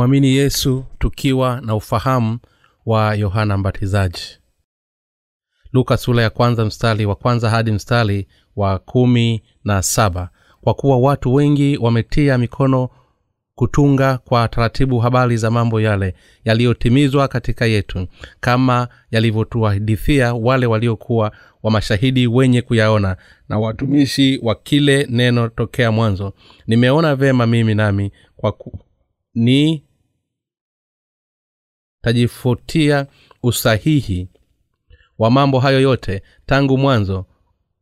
tumwamini yesu tukiwa na ufahamu wa yohana mbatizaji. Luka sula ya kwanza mstari wa kwanza hadi mstari wa kumi na saba. Kwa kuwa watu wengi wametia mikono kutunga kwa taratibu habari za mambo yale yaliyotimizwa katika yetu kama yalivyotuhadithia wale waliokuwa wa mashahidi wenye kuyaona na watumishi wa kile neno tokea mwanzo. Nimeona vema mimi nami kwa ku, ni tajifutia usahihi wa mambo hayo yote tangu mwanzo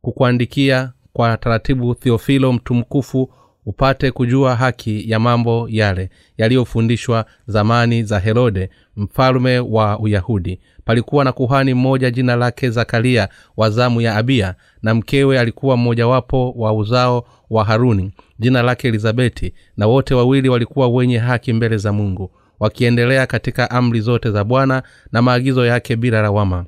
kukuandikia kwa taratibu theofilo mtumkufu upate kujua haki ya mambo yale yaliyofundishwa zamani za herode mfalume wa uyahudi. Palikuwa na kuhani mmoja jina lake zakaria wa zamu ya abia na mkewe alikuwa mmojawapo wa uzao wa haruni jina lake elizabeti na wote wawili walikuwa wenye haki mbele za mungu wakiendelea katika amri zote za bwana na maagizo yake bila lawama.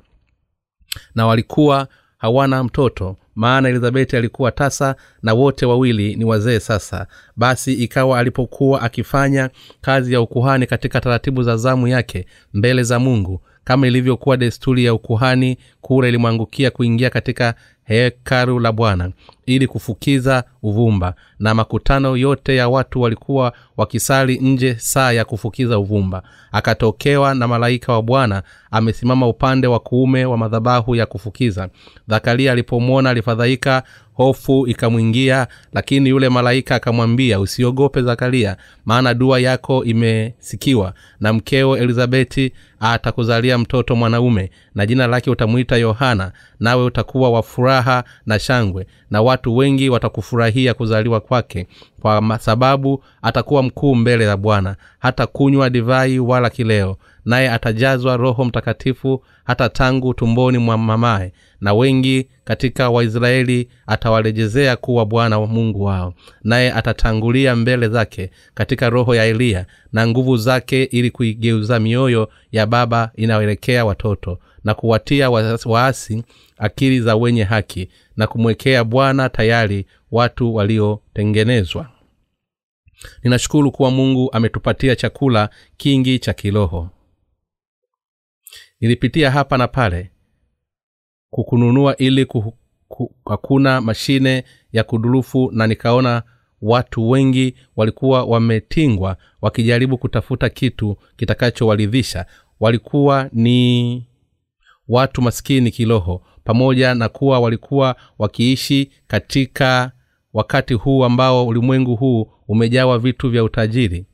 Na walikuwa hawana mtoto maana elizabeti alikuwa tasa na wote wawili ni wazee sasa. Basi ikawa alipokuwa akifanya kazi ya ukuhani katika taratibu za zamu yake mbele za mungu kama ilivyokuwa desturi ya ukuhani kura ilimwangukia kuingia katika hekaru la bwana ili kufukiza uvumba. Na makutano yote ya watu walikuwa wakisali nje saa ya kufukiza uvumba. Akatokewa na malaika wa bwana amesimama upande wa kuume wa madhabahu ya kufukiza. Zakaria alipomwona alifadhaika hofu ikamwingia lakini yule malaika akamwambia usiogope zakaria maana dua yako imesikiwa na mkeo elizabeti atakuzalia mtoto mwanaume na jina lake utamwita yohana nawe utakuwa wa furaha na shangwe na watu wengi watakufurahia kuzaliwa kwake kwa sababu atakuwa mkuu mbele ya bwana. Hata kunywa divai wala kileo naye atajazwa roho mtakatifu hata tangu tumboni mwa mamaye na wengi katika waisraeli atawarejezea kuwa bwana wa mungu wao naye atatangulia mbele zake katika roho ya eliya na nguvu zake ili kuigeuza mioyo ya baba inayoelekea watoto na kuwatia waasi akili za wenye haki na kumwekea bwana tayari watu waliotengenezwa. Ninashukuru kuwa mungu ametupatia chakula kingi cha kiroho nilipitia hapa na pale kukununua ili ku, ku, hakuna mashine ya kudurufu na nikaona watu wengi walikuwa wametingwa wakijaribu kutafuta kitu kitakachowaridhisha walikuwa ni watu maskini kiroho pamoja na kuwa walikuwa wakiishi katika wakati huu ambao ulimwengu huu umejawa vitu vya utajiri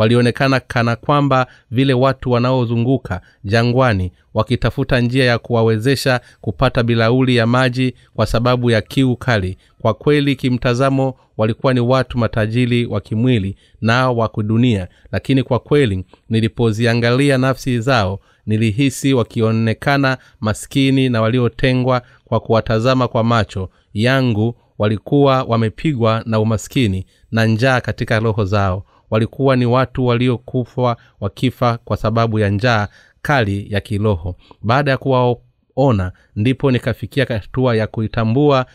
walionekana kana kwamba vile watu wanaozunguka jangwani wakitafuta njia ya kuwawezesha kupata bilauli ya maji kwa sababu ya kiu kali. Kwa kweli kimtazamo walikuwa ni watu matajiri wa kimwili nao wa kudunia. Lakini kwa kweli nilipoziangalia nafsi zao nilihisi wakionekana maskini na waliotengwa kwa kuwatazama kwa macho. Yangu walikuwa wamepigwa na umaskini na njaa katika roho zao walikuwa ni watu waliokufa wakifa kwa sababu ya njaa kali ya kiroho. Baada ya kuwaona ndipo nikafikia hatua ya kuitambua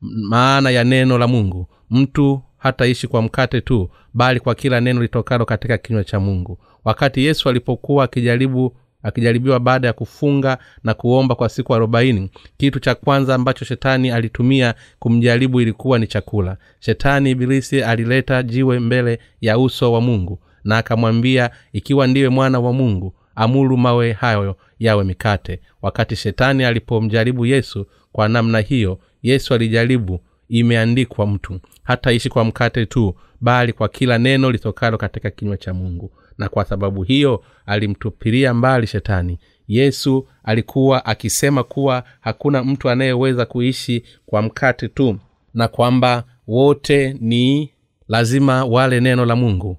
maana ya neno la mungu. Mtu hataishi kwa mkate tu bali kwa kila neno litokalo katika kinywa cha mungu. Wakati yesu alipokuwa akijaribu akijaribiwa baada ya kufunga na kuomba kwa siku arobaini. Kitu cha kwanza ambacho shetani alitumia kumjaribu ilikuwa ni chakula. Shetani ibilisi alileta jiwe mbele ya uso wa mungu na akamwambia ikiwa ndiwe mwana wa mungu amuru mawe hayo yawe mikate. Wakati shetani alipomjaribu yesu kwa namna hiyo yesu alijaribu imeandikwa mtu. Hataishi kwa mkate tu bali kwa kila neno litokalo katika kinywa cha mungu na kwa sababu hiyo alimtupilia mbali shetani. Yesu alikuwa akisema kuwa hakuna mtu anayeweza kuishi kwa mkate tu na kwamba wote ni lazima wale neno la mungu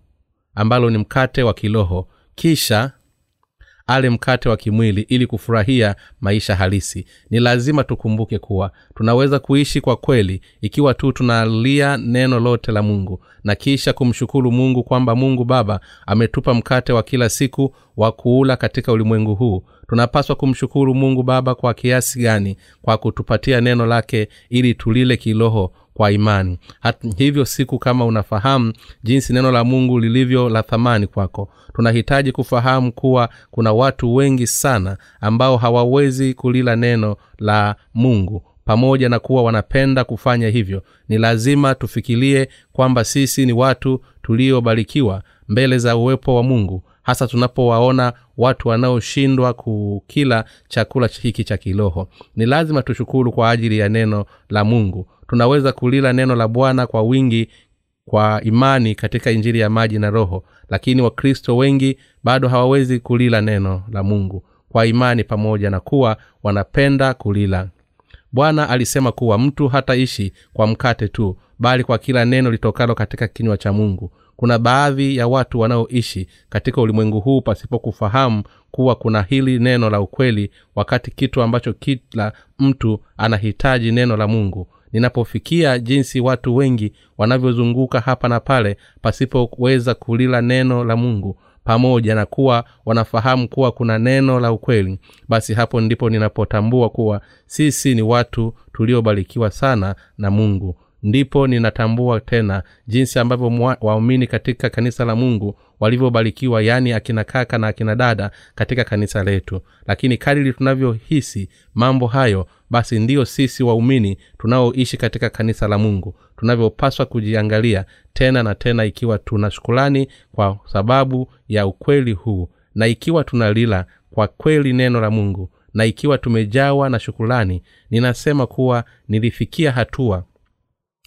ambalo ni mkate wa kiroho. Kisha ale mkate wa kimwili ili kufurahia maisha halisi. Ni lazima tukumbuke kuwa tunaweza kuishi kwa kweli ikiwa tu tunalia neno lote la mungu na kisha kumshukuru mungu kwamba mungu baba ametupa mkate wa kila siku wa kuula katika ulimwengu huu. Tunapaswa kumshukuru mungu baba kwa kiasi gani kwa kutupatia neno lake ili tulile kiroho kwa imani. Hata hivyo siku kama unafahamu jinsi neno la mungu lilivyo la thamani kwako. Tunahitaji kufahamu kuwa kuna watu wengi sana ambao hawawezi kulila neno la mungu pamoja na kuwa wanapenda kufanya hivyo. Ni lazima tufikirie kwamba sisi ni watu tuliobarikiwa mbele za uwepo wa mungu. Hasa tunapowaona watu wanaoshindwa kukila chakula hiki cha kiroho. Ni lazima tushukuru kwa ajili ya neno la mungu. Tunaweza kulila neno la bwana kwa wingi kwa imani katika injili ya maji na roho. Lakini wakristo wengi bado hawawezi kulila neno la mungu kwa imani pamoja na kuwa wanapenda kulila. Bwana alisema kuwa mtu hataishi kwa mkate tu bali kwa kila neno litokalo katika kinywa cha mungu kuna baadhi ya watu wanaoishi katika ulimwengu huu pasipo kufahamu kuwa kuna hili neno la ukweli wakati kitu ambacho kila mtu anahitaji neno la mungu. Ninapofikia jinsi watu wengi wanavyozunguka hapa na pale pasipoweza kulila neno la mungu pamoja na kuwa wanafahamu kuwa kuna neno la ukweli basi hapo ndipo ninapotambua kuwa sisi ni watu tuliobarikiwa sana na mungu ndipo ninatambua tena jinsi ambavyo waumini katika kanisa la mungu walivyobarikiwa yaani akina kaka na akina dada katika kanisa letu. Lakini kadiri tunavyohisi mambo hayo basi ndiyo sisi waumini tunaoishi katika kanisa la mungu. Tunavyopaswa kujiangalia tena na tena ikiwa tuna shukulani kwa sababu ya ukweli huu na ikiwa tunalila kwa kweli neno la mungu na ikiwa tumejawa na shukulani ninasema kuwa nilifikia hatua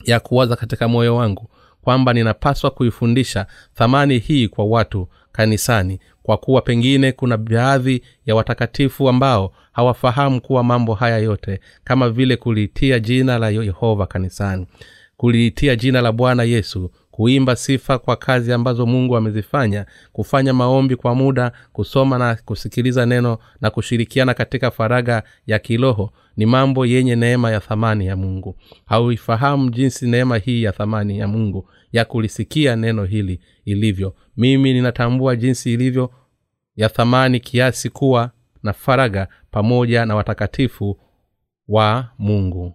ya kuwaza katika moyo wangu kwamba ninapaswa kuifundisha thamani hii kwa watu kanisani kwa kuwa pengine kuna baadhi ya watakatifu ambao hawafahamu kuwa mambo haya yote kama vile kuliitia jina la yehova kanisani kuliitia jina la bwana yesu kuimba sifa kwa kazi ambazo mungu amezifanya kufanya maombi kwa muda kusoma na kusikiliza neno na kushirikiana katika faraga ya kiroho ni mambo yenye neema ya thamani ya mungu. Hauifahamu jinsi neema hii ya thamani ya mungu ya kulisikia neno hili ilivyo. Mimi ninatambua jinsi ilivyo ya thamani kiasi kuwa na faraga pamoja na watakatifu wa mungu.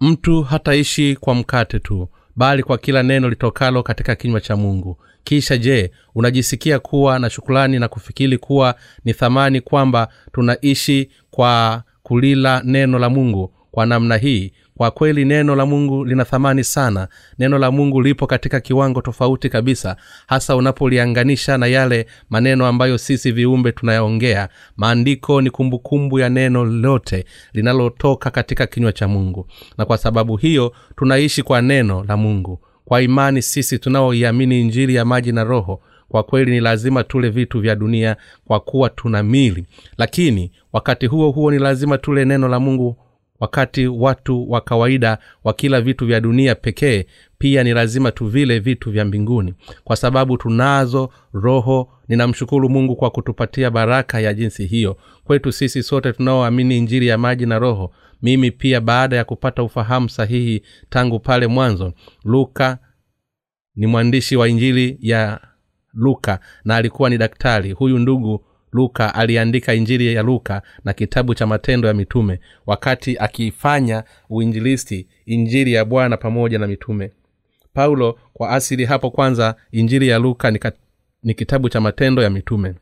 Mtu hataishi kwa mkate tu bali kwa kila neno litokalo katika kinywa cha mungu. Kisha je unajisikia kuwa na shukulani na kufikiri kuwa ni thamani kwamba tunaishi kwa kulila neno la mungu kwa namna hii. Kwa kweli neno la mungu lina thamani sana. Neno la mungu lipo katika kiwango tofauti kabisa hasa unapolianganisha na yale maneno ambayo sisi viumbe tunayaongea. Maandiko ni kumbukumbu ya neno lote linalotoka katika kinywa cha mungu. Na kwa sababu hiyo tunaishi kwa neno la mungu. Kwa imani sisi tunaoiamini injili ya maji na roho kwa kweli ni lazima tule vitu vya dunia kwa kuwa tuna mili. Lakini wakati huo huo ni lazima tule neno la mungu wakati watu wa kawaida wa kila vitu vya dunia pekee pia ni lazima tuvile vitu vya mbinguni. Kwa sababu tunazo roho ninamshukuru mungu kwa kutupatia baraka ya jinsi hiyo. Kwetu sisi sote tunaoamini injiri ya maji na roho mimi pia baada ya kupata ufahamu sahihi tangu pale mwanzo luka ni mwandishi wa injili ya luka na alikuwa ni daktari. Huyu ndugu luka aliandika injili ya luka na kitabu cha matendo ya mitume wakati akiifanya uinjilisti injili ya bwana pamoja na mitume. Paulo kwa asili hapo kwanza injili ya luka ni, kat, ni kitabu cha matendo ya mitume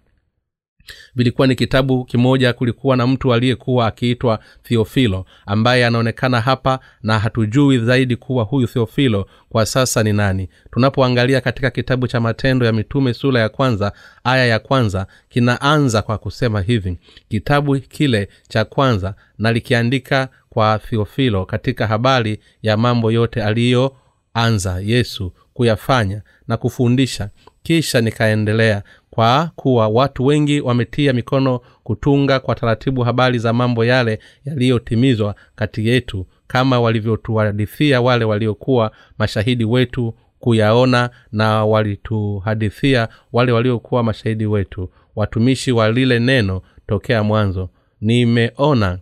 vilikuwa ni kitabu kimoja kulikuwa na mtu aliyekuwa akiitwa theofilo ambaye anaonekana hapa na hatujui zaidi kuwa huyu theofilo kwa sasa ni nani. Tunapoangalia katika kitabu cha matendo ya mitume sura ya kwanza aya ya kwanza kinaanza kwa kusema hivi. Kitabu kile cha kwanza nalikiandika kwa theofilo katika habari ya mambo yote aliyoanza yesu kuyafanya na kufundisha kisha nikaendelea kwa kuwa watu wengi wametia mikono kutunga kwa taratibu habari za mambo yale yaliyotimizwa kati yetu kama walivyotuhadithia wale waliokuwa mashahidi wetu kuyaona na walituhadithia wale waliokuwa mashahidi wetu. Watumishi wa lile neno tokea mwanzo nimeona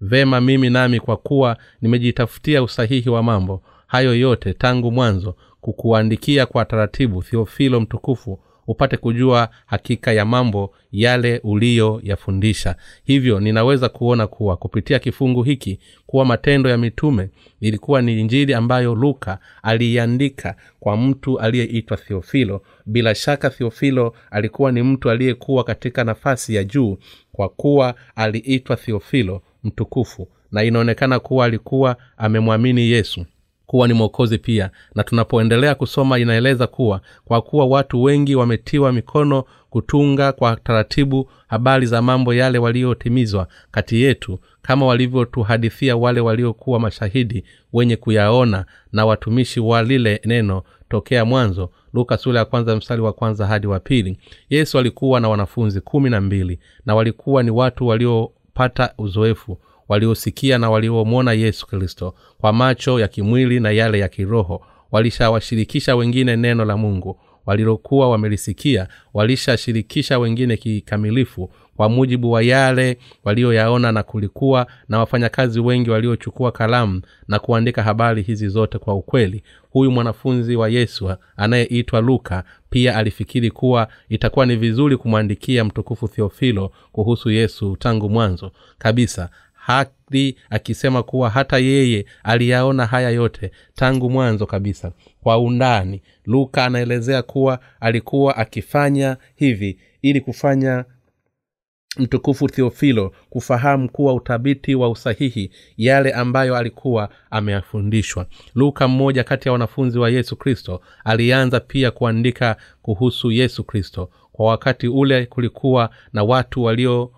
vema mimi nami kwa kuwa nimejitafutia usahihi wa mambo hayo yote tangu mwanzo kukuandikia kwa taratibu thiofilo mtukufu upate kujua hakika ya mambo yale uliyoyafundisha. Hivyo ninaweza kuona kuwa kupitia kifungu hiki kuwa matendo ya mitume ilikuwa ni injili ambayo luka aliiandika kwa mtu aliyeitwa thiofilo bila shaka thiofilo alikuwa ni mtu aliyekuwa katika nafasi ya juu kwa kuwa aliitwa thiofilo mtukufu. Na inaonekana kuwa alikuwa amemwamini yesu kuwa ni mwokozi pia. Na tunapoendelea kusoma inaeleza kuwa kwa kuwa watu wengi wametiwa mikono kutunga kwa taratibu habari za mambo yale waliotimizwa kati yetu kama walivyotuhadithia wale waliokuwa mashahidi wenye kuyaona na watumishi wa lile neno tokea mwanzo. Luka sura ya kwanza mstari wa kwanza hadi wa pili. Yesu alikuwa na wanafunzi kumi na mbili na walikuwa ni watu waliopata uzoefu waliosikia na waliomwona yesu kristo kwa macho ya kimwili na yale ya kiroho walishawashirikisha wengine neno la mungu. Walilokuwa wamelisikia walishashirikisha wengine kikamilifu kwa mujibu wa yale walioyaona na kulikuwa na wafanyakazi wengi waliochukua kalamu na kuandika habari hizi zote kwa ukweli. Huyu mwanafunzi wa yesu anayeitwa luka pia alifikiri kuwa itakuwa ni vizuri kumwandikia mtukufu theofilo kuhusu yesu tangu mwanzo. Kabisa hadi akisema kuwa hata yeye aliyaona haya yote tangu mwanzo kabisa. Kwa undani luka anaelezea kuwa alikuwa akifanya hivi ili kufanya mtukufu theofilo kufahamu kuwa uthabiti wa usahihi yale ambayo alikuwa ameyafundishwa. Luka mmoja kati ya wanafunzi wa yesu kristo alianza pia kuandika kuhusu yesu kristo. Kwa wakati ule kulikuwa na watu walio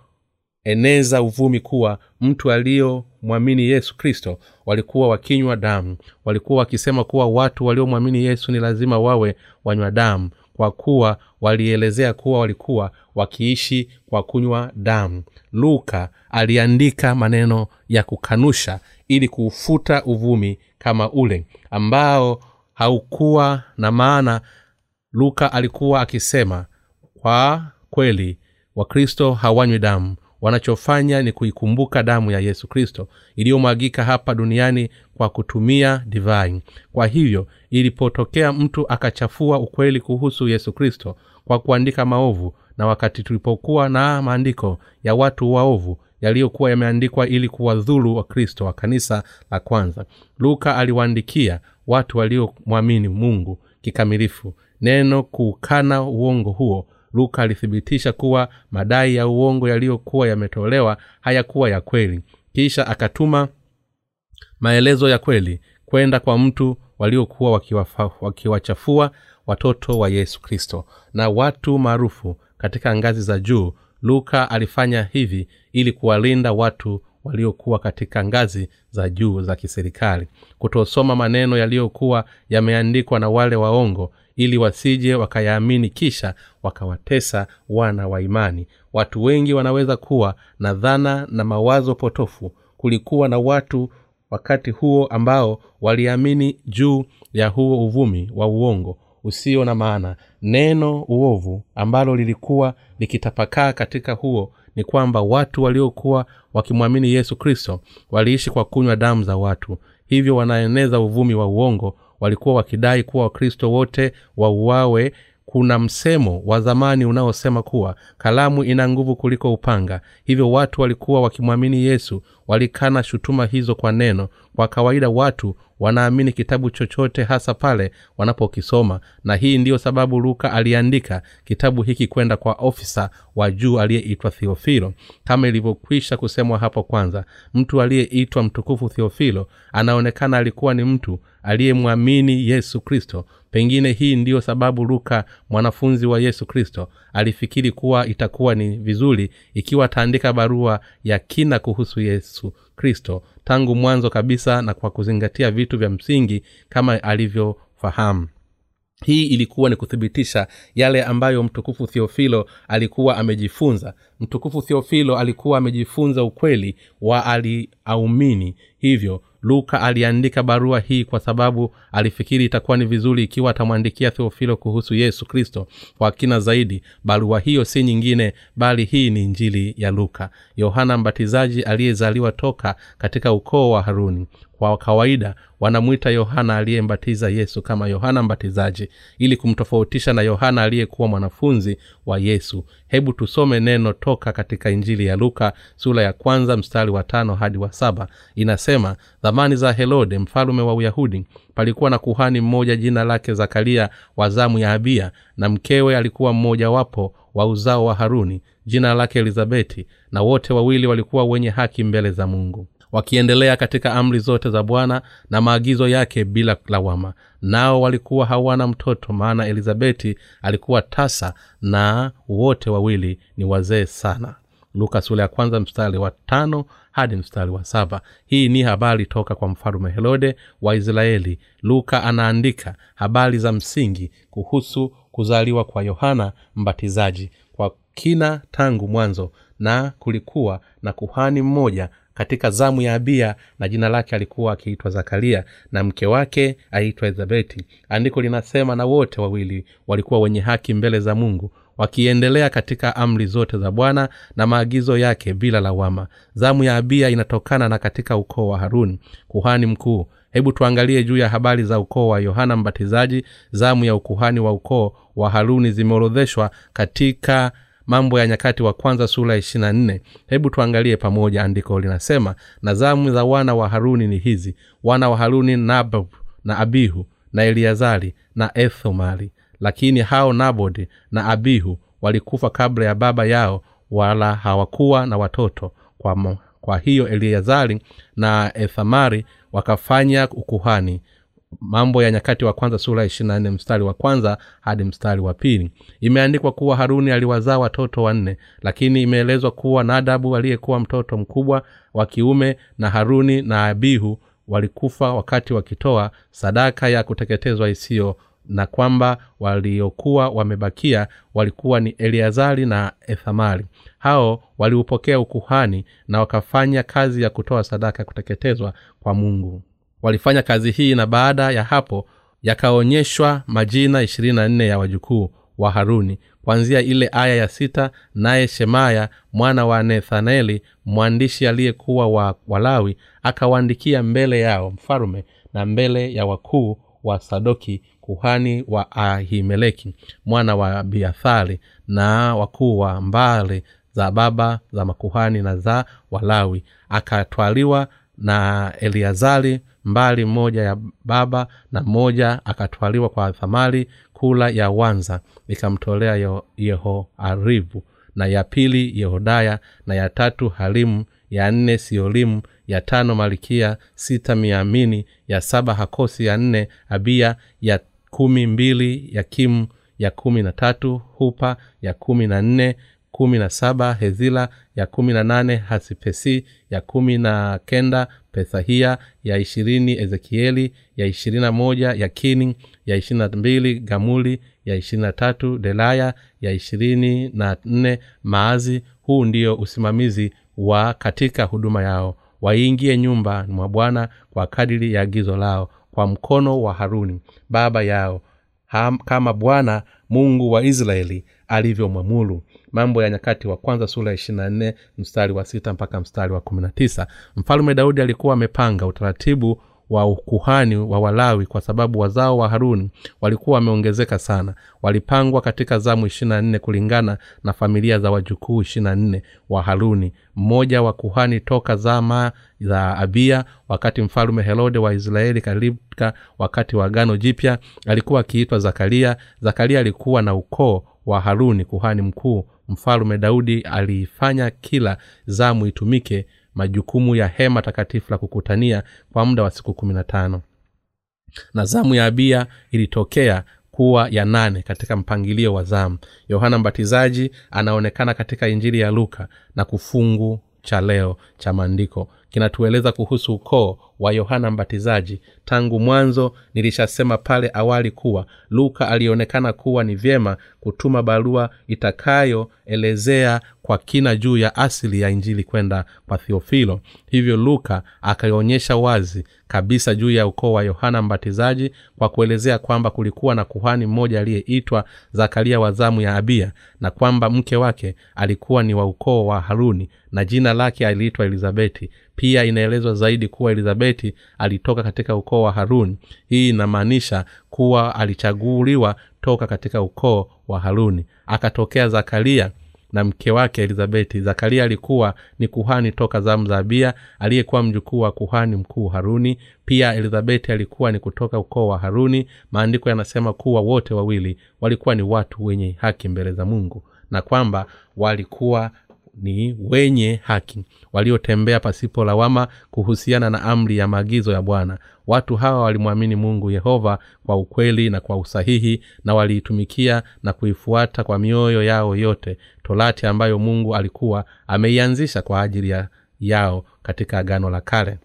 eneza uvumi kuwa mtu aliyomwamini yesu kristo walikuwa wakinywa damu. Walikuwa wakisema kuwa watu waliomwamini yesu ni lazima wawe wanywa damu kwa kuwa walielezea kuwa walikuwa wakiishi kwa kunywa damu. Luka aliandika maneno ya kukanusha ili kuufuta uvumi kama ule ambao haukuwa na maana. Luka alikuwa akisema kwa kweli wakristo hawanywi damu wanachofanya ni kuikumbuka damu ya yesu kristo iliyomwagika hapa duniani kwa kutumia divai kwa hivyo ilipotokea mtu akachafua ukweli kuhusu yesu kristo kwa kuandika maovu na wakati tulipokuwa na maandiko ya watu waovu yaliyokuwa yameandikwa ili kuwadhulu wakristo wa kanisa la kwanza luka aliwaandikia watu waliomwamini mungu kikamilifu. Neno kuukana uongo huo luka alithibitisha kuwa madai ya uongo yaliyokuwa yametolewa hayakuwa ya kweli. Kisha akatuma maelezo ya kweli kwenda kwa mtu waliokuwa wakiwachafua watoto wa yesu kristo. Na watu maarufu katika ngazi za juu luka alifanya hivi ili kuwalinda watu waliokuwa katika ngazi za juu za kiserikali. Kutosoma maneno yaliyokuwa yameandikwa na wale waongo ili wasije wakayaamini kisha wakawatesa wana wa imani. Watu wengi wanaweza kuwa na dhana na mawazo potofu. Kulikuwa na watu wakati huo ambao waliamini juu ya huo uvumi wa uongo usio na maana. Neno uovu ambalo lilikuwa likitapakaa katika huo ni kwamba watu waliokuwa wakimwamini yesu kristo waliishi kwa kunywa damu za watu. Hivyo wanaeneza uvumi wa uongo. Walikuwa wakidai kuwa wakristo wote wauawe kuna msemo wa zamani unaosema kuwa kalamu ina nguvu kuliko upanga. Hivyo watu walikuwa wakimwamini yesu walikana shutuma hizo kwa neno. Kwa kawaida watu wanaamini kitabu chochote hasa pale wanapokisoma na hii ndiyo sababu luka aliandika kitabu hiki kwenda kwa ofisa wa juu aliyeitwa theofilo. Kama ilivyokwisha kusemwa hapo kwanza mtu aliyeitwa mtukufu theofilo anaonekana alikuwa ni mtu aliyemwamini yesu kristo pengine hii ndiyo sababu luka mwanafunzi wa yesu kristo alifikiri kuwa itakuwa ni vizuri ikiwa ataandika barua ya kina kuhusu yesu kristo tangu mwanzo kabisa na kwa kuzingatia vitu vya msingi kama alivyofahamu. Hii ilikuwa ni kuthibitisha yale ambayo mtukufu theofilo alikuwa amejifunza. Mtukufu theofilo alikuwa amejifunza ukweli wa aliaumini. Hivyo luka aliandika barua hii kwa sababu alifikiri itakuwa ni vizuri ikiwa atamwandikia theofilo kuhusu yesu kristo kwa kina zaidi. Barua hiyo si nyingine bali hii ni injili ya luka. Yohana mbatizaji aliyezaliwa toka katika ukoo wa haruni kwa kawaida wanamwita yohana aliyembatiza yesu kama yohana mbatizaji ili kumtofautisha na yohana aliyekuwa mwanafunzi wa yesu. Hebu tusome neno toka katika injili ya luka sura ya kwanza mstari wa tano hadi wa saba. Inasema dhamani za herode mfalume wa uyahudi. Palikuwa na kuhani mmoja jina lake zakaria wa zamu ya abia na mkewe alikuwa mmojawapo wa uzao wa haruni jina lake elizabeti na wote wawili walikuwa wenye haki mbele za mungu wakiendelea katika amri zote za bwana na maagizo yake bila lawama. Nao walikuwa hawana mtoto maana elizabeti alikuwa tasa na wote wawili ni wazee sana. Luka sura ya kwanza mstari wa tano hadi mstari wa saba. Hii ni habari toka kwa mfalume herode wa israeli. Luka anaandika habari za msingi kuhusu kuzaliwa kwa yohana mbatizaji kwa kina tangu mwanzo na kulikuwa na kuhani mmoja katika zamu ya abia na jina lake alikuwa akiitwa zakaria na mke wake aitwa elizabeti andiko linasema na wote wawili walikuwa wenye haki mbele za mungu wakiendelea katika amri zote za bwana na maagizo yake bila lawama. Zamu ya abia inatokana na katika ukoo wa haruni kuhani mkuu. Hebu tuangalie juu ya habari za ukoo wa yohana mbatizaji. Zamu ya ukuhani wa ukoo wa haruni zimeorodheshwa katika mambo ya nyakati wa kwanza sura ishirina nne. Hebu tuangalie pamoja andiko linasema na zamu za wana wa haruni ni hizi wana wa haruni nabab na abihu na eliazari na ethomari. Lakini hao nabodi na abihu walikufa kabla ya baba yao wala hawakuwa na watoto. Kwa, kwa hiyo eliazari na ethamari wakafanya ukuhani mambo ya nyakati wa kwanza sura ishirina nne mstari wa kwanza hadi mstari wa pili. Imeandikwa kuwa haruni aliwazaa watoto wanne lakini imeelezwa kuwa nadabu aliyekuwa mtoto mkubwa wa kiume na haruni na abihu walikufa wakati wakitoa sadaka ya kuteketezwa isiyo na kwamba waliokuwa wamebakia walikuwa ni eliazari na ethamari. Hao waliupokea ukuhani na wakafanya kazi ya kutoa sadaka ya kuteketezwa kwa mungu walifanya kazi hii na baada ya hapo yakaonyeshwa majina ishirini na nne ya wajukuu wa haruni kwanzia ile aya ya sita naye shemaya mwana wa nethaneli mwandishi aliyekuwa wa walawi akawaandikia mbele yao mfalume na mbele ya wakuu wa sadoki kuhani wa ahimeleki mwana wa biathari na wakuu wa mbali za baba za makuhani na za walawi. Akatwaliwa na eliazari mbali mmoja ya baba na mmoja akatwaliwa kwa thamari kula ya wanza ikamtolea yehoarivu na ya pili yehodaya na ya tatu halimu ya nne siolimu ya tano malikia sita miamini ya saba hakosi ya nne abia ya kumi mbili ya kimu ya kumi na tatu hupa ya kumi na nne kumi na saba hezila ya kumi na nane hasipesi ya kumi na kenda pethahia ya ishirini ezekieli ya ishirini na moja yakini ya ishirini na mbili gamuli ya ishirini na tatu delaya ya ishirini na nne maazi. Huu ndio usimamizi wa katika huduma yao. Waingie nyumba mwa bwana kwa kadiri ya agizo lao kwa mkono wa haruni baba yao ham, kama bwana mungu wa israeli alivyomwamuru mambo ya nyakati wa kwanza sura ya ishirina nne mstari wa sita mpaka mstari wa kumi na tisa. Mfalume daudi alikuwa amepanga utaratibu wa ukuhani wa walawi kwa sababu wazao wa haruni walikuwa wameongezeka sana. Walipangwa katika zamu ishirina nne kulingana na familia za wajukuu ishirina nne wa haruni. Mmoja wa kuhani toka zama za abia wakati mfalume herode wa israeli katika wakati wa gano jipya alikuwa akiitwa zakaria. Zakaria alikuwa na ukoo wa haruni kuhani mkuu mfalume daudi aliifanya kila zamu itumike majukumu ya hema takatifu la kukutania kwa muda wa siku kumi na tano. Na zamu ya abia ilitokea kuwa ya nane katika mpangilio wa zamu. Yohana mbatizaji anaonekana katika injili ya luka na kufungu cha leo cha maandiko kinatueleza kuhusu ukoo wa yohana mbatizaji. Tangu mwanzo nilishasema pale awali kuwa luka alionekana kuwa ni vyema kutuma barua itakayoelezea kwa kina juu ya asili ya injili kwenda kwa thiofilo hivyo luka akaionyesha wazi kabisa juu ya ukoo wa yohana mbatizaji kwa kuelezea kwamba kulikuwa na kuhani mmoja aliyeitwa zakaria wa zamu ya abia na kwamba mke wake alikuwa ni wa ukoo wa haruni na jina lake aliitwa elizabeti pia inaelezwa zaidi kuwa elizabeti alitoka katika ukoo wa haruni. Hii inamaanisha kuwa alichaguliwa toka katika ukoo wa haruni. Akatokea zakaria na mke wake elizabeti. Zakaria alikuwa ni kuhani toka zamu za abia aliyekuwa mjukuu wa kuhani mkuu haruni. Pia elizabeti alikuwa ni kutoka ukoo wa haruni. Maandiko yanasema kuwa wote wawili walikuwa ni watu wenye haki mbele za mungu na kwamba walikuwa ni wenye haki waliotembea pasipo lawama kuhusiana na amri ya maagizo ya bwana. Watu hawa walimwamini mungu yehova kwa ukweli na kwa usahihi na waliitumikia na kuifuata kwa mioyo yao yote. Torati ambayo mungu alikuwa ameianzisha kwa ajili ya yao katika agano la kale.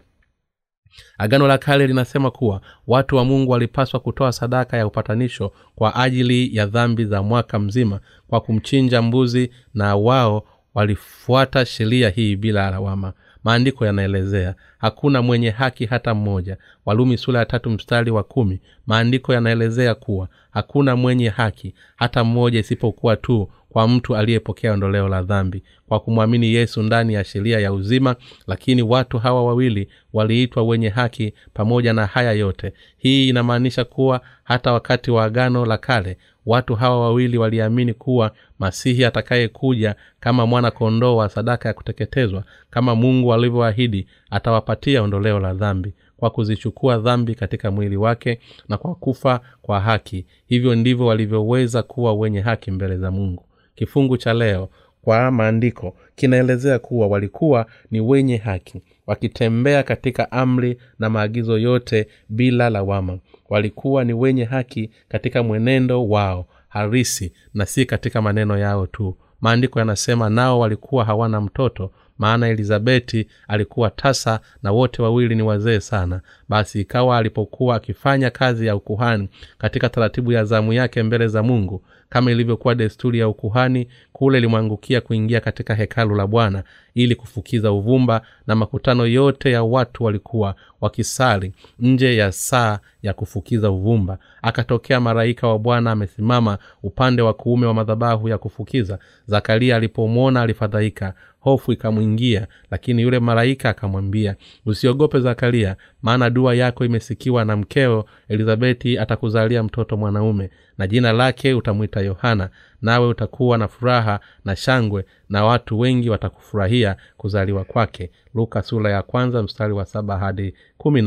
Agano la kale linasema kuwa watu wa mungu walipaswa kutoa sadaka ya upatanisho kwa ajili ya dhambi za mwaka mzima kwa kumchinja mbuzi na wao walifuata sheria hii bila lawama. Maandiko yanaelezea hakuna mwenye haki hata mmoja. Walumi sura ya tatu mstari wa kumi maandiko yanaelezea kuwa hakuna mwenye haki hata mmoja isipokuwa tu kwa mtu aliyepokea ondoleo la dhambi. Kwa kumwamini yesu ndani ya sheria ya uzima lakini watu hawa wawili waliitwa wenye haki pamoja na haya yote. Hii inamaanisha kuwa hata wakati wa agano la kale watu hawa wawili waliamini kuwa masihi atakayekuja kama mwana kondoo wa sadaka ya kuteketezwa kama mungu alivyoahidi atawapatia ondoleo la dhambi kwa kuzichukua dhambi katika mwili wake na kwa kufa kwa haki. Hivyo ndivyo walivyoweza kuwa wenye haki mbele za mungu. Kifungu cha leo kwa maandiko kinaelezea kuwa walikuwa ni wenye haki wakitembea katika amri na maagizo yote bila lawama. Walikuwa ni wenye haki katika mwenendo wao harisi na si katika maneno yao tu. Maandiko yanasema nao walikuwa hawana mtoto maana elizabeti alikuwa tasa na wote wawili ni wazee sana basi ikawa alipokuwa akifanya kazi ya ukuhani katika taratibu ya zamu yake mbele za mungu kama ilivyokuwa desturi ya ukuhani kule ilimwangukia kuingia katika hekalu la bwana ili kufukiza uvumba na makutano yote ya watu walikuwa wakisali nje ya saa ya kufukiza uvumba. Akatokea maraika wa bwana amesimama upande wa kuume wa madhabahu ya kufukiza. Zakaria alipomwona alifadhaika hofu ikamwingia lakini yule malaika akamwambia usiogope zakaria maana dua yako imesikiwa na mkeo elizabeti atakuzalia mtoto mwanaume na jina lake utamwita yohana nawe utakuwa na furaha na shangwe na watu wengi watakufurahia kuzaliwa kwake. Luka sura ya kwanza mstari wa saba hadi kumi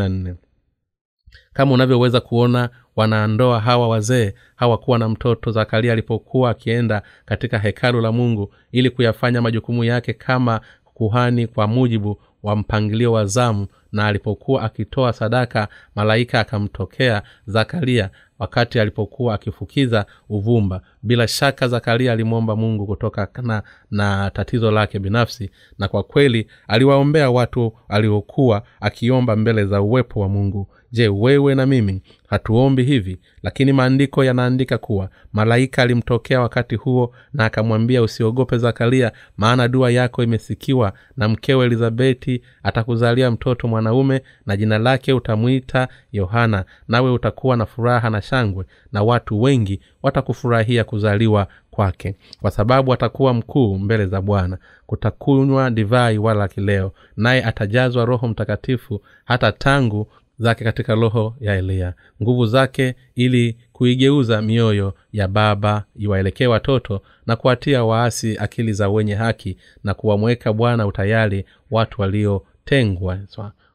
kama unavyoweza kuona wanaandoa hawa wazee hawakuwa na mtoto zakaria alipokuwa akienda katika hekalu la mungu ili kuyafanya majukumu yake kama kuhani kwa mujibu wa mpangilio wa zamu na alipokuwa akitoa sadaka malaika akamtokea zakaria wakati alipokuwa akifukiza uvumba bila shaka zakaria alimwomba mungu kutokana na tatizo lake binafsi na kwa kweli aliwaombea watu aliokuwa akiomba mbele za uwepo wa mungu. Je wewe na mimi hatuombi hivi? Lakini maandiko yanaandika kuwa malaika alimtokea wakati huo na akamwambia usiogope zakaria maana dua yako imesikiwa na mkewe elizabeti atakuzalia mtoto mwanaume na jina lake utamwita yohana nawe utakuwa na furaha na shangwe na watu wengi watakufurahia kuzaliwa kwake. Kwa sababu atakuwa mkuu mbele za bwana. Kutakunywa divai wala kileo naye atajazwa roho mtakatifu hata tangu zake katika roho ya eliya nguvu zake ili kuigeuza mioyo ya baba iwaelekee watoto na kuwatia waasi akili za wenye haki na kuwamweka bwana utayari watu waliotengwa.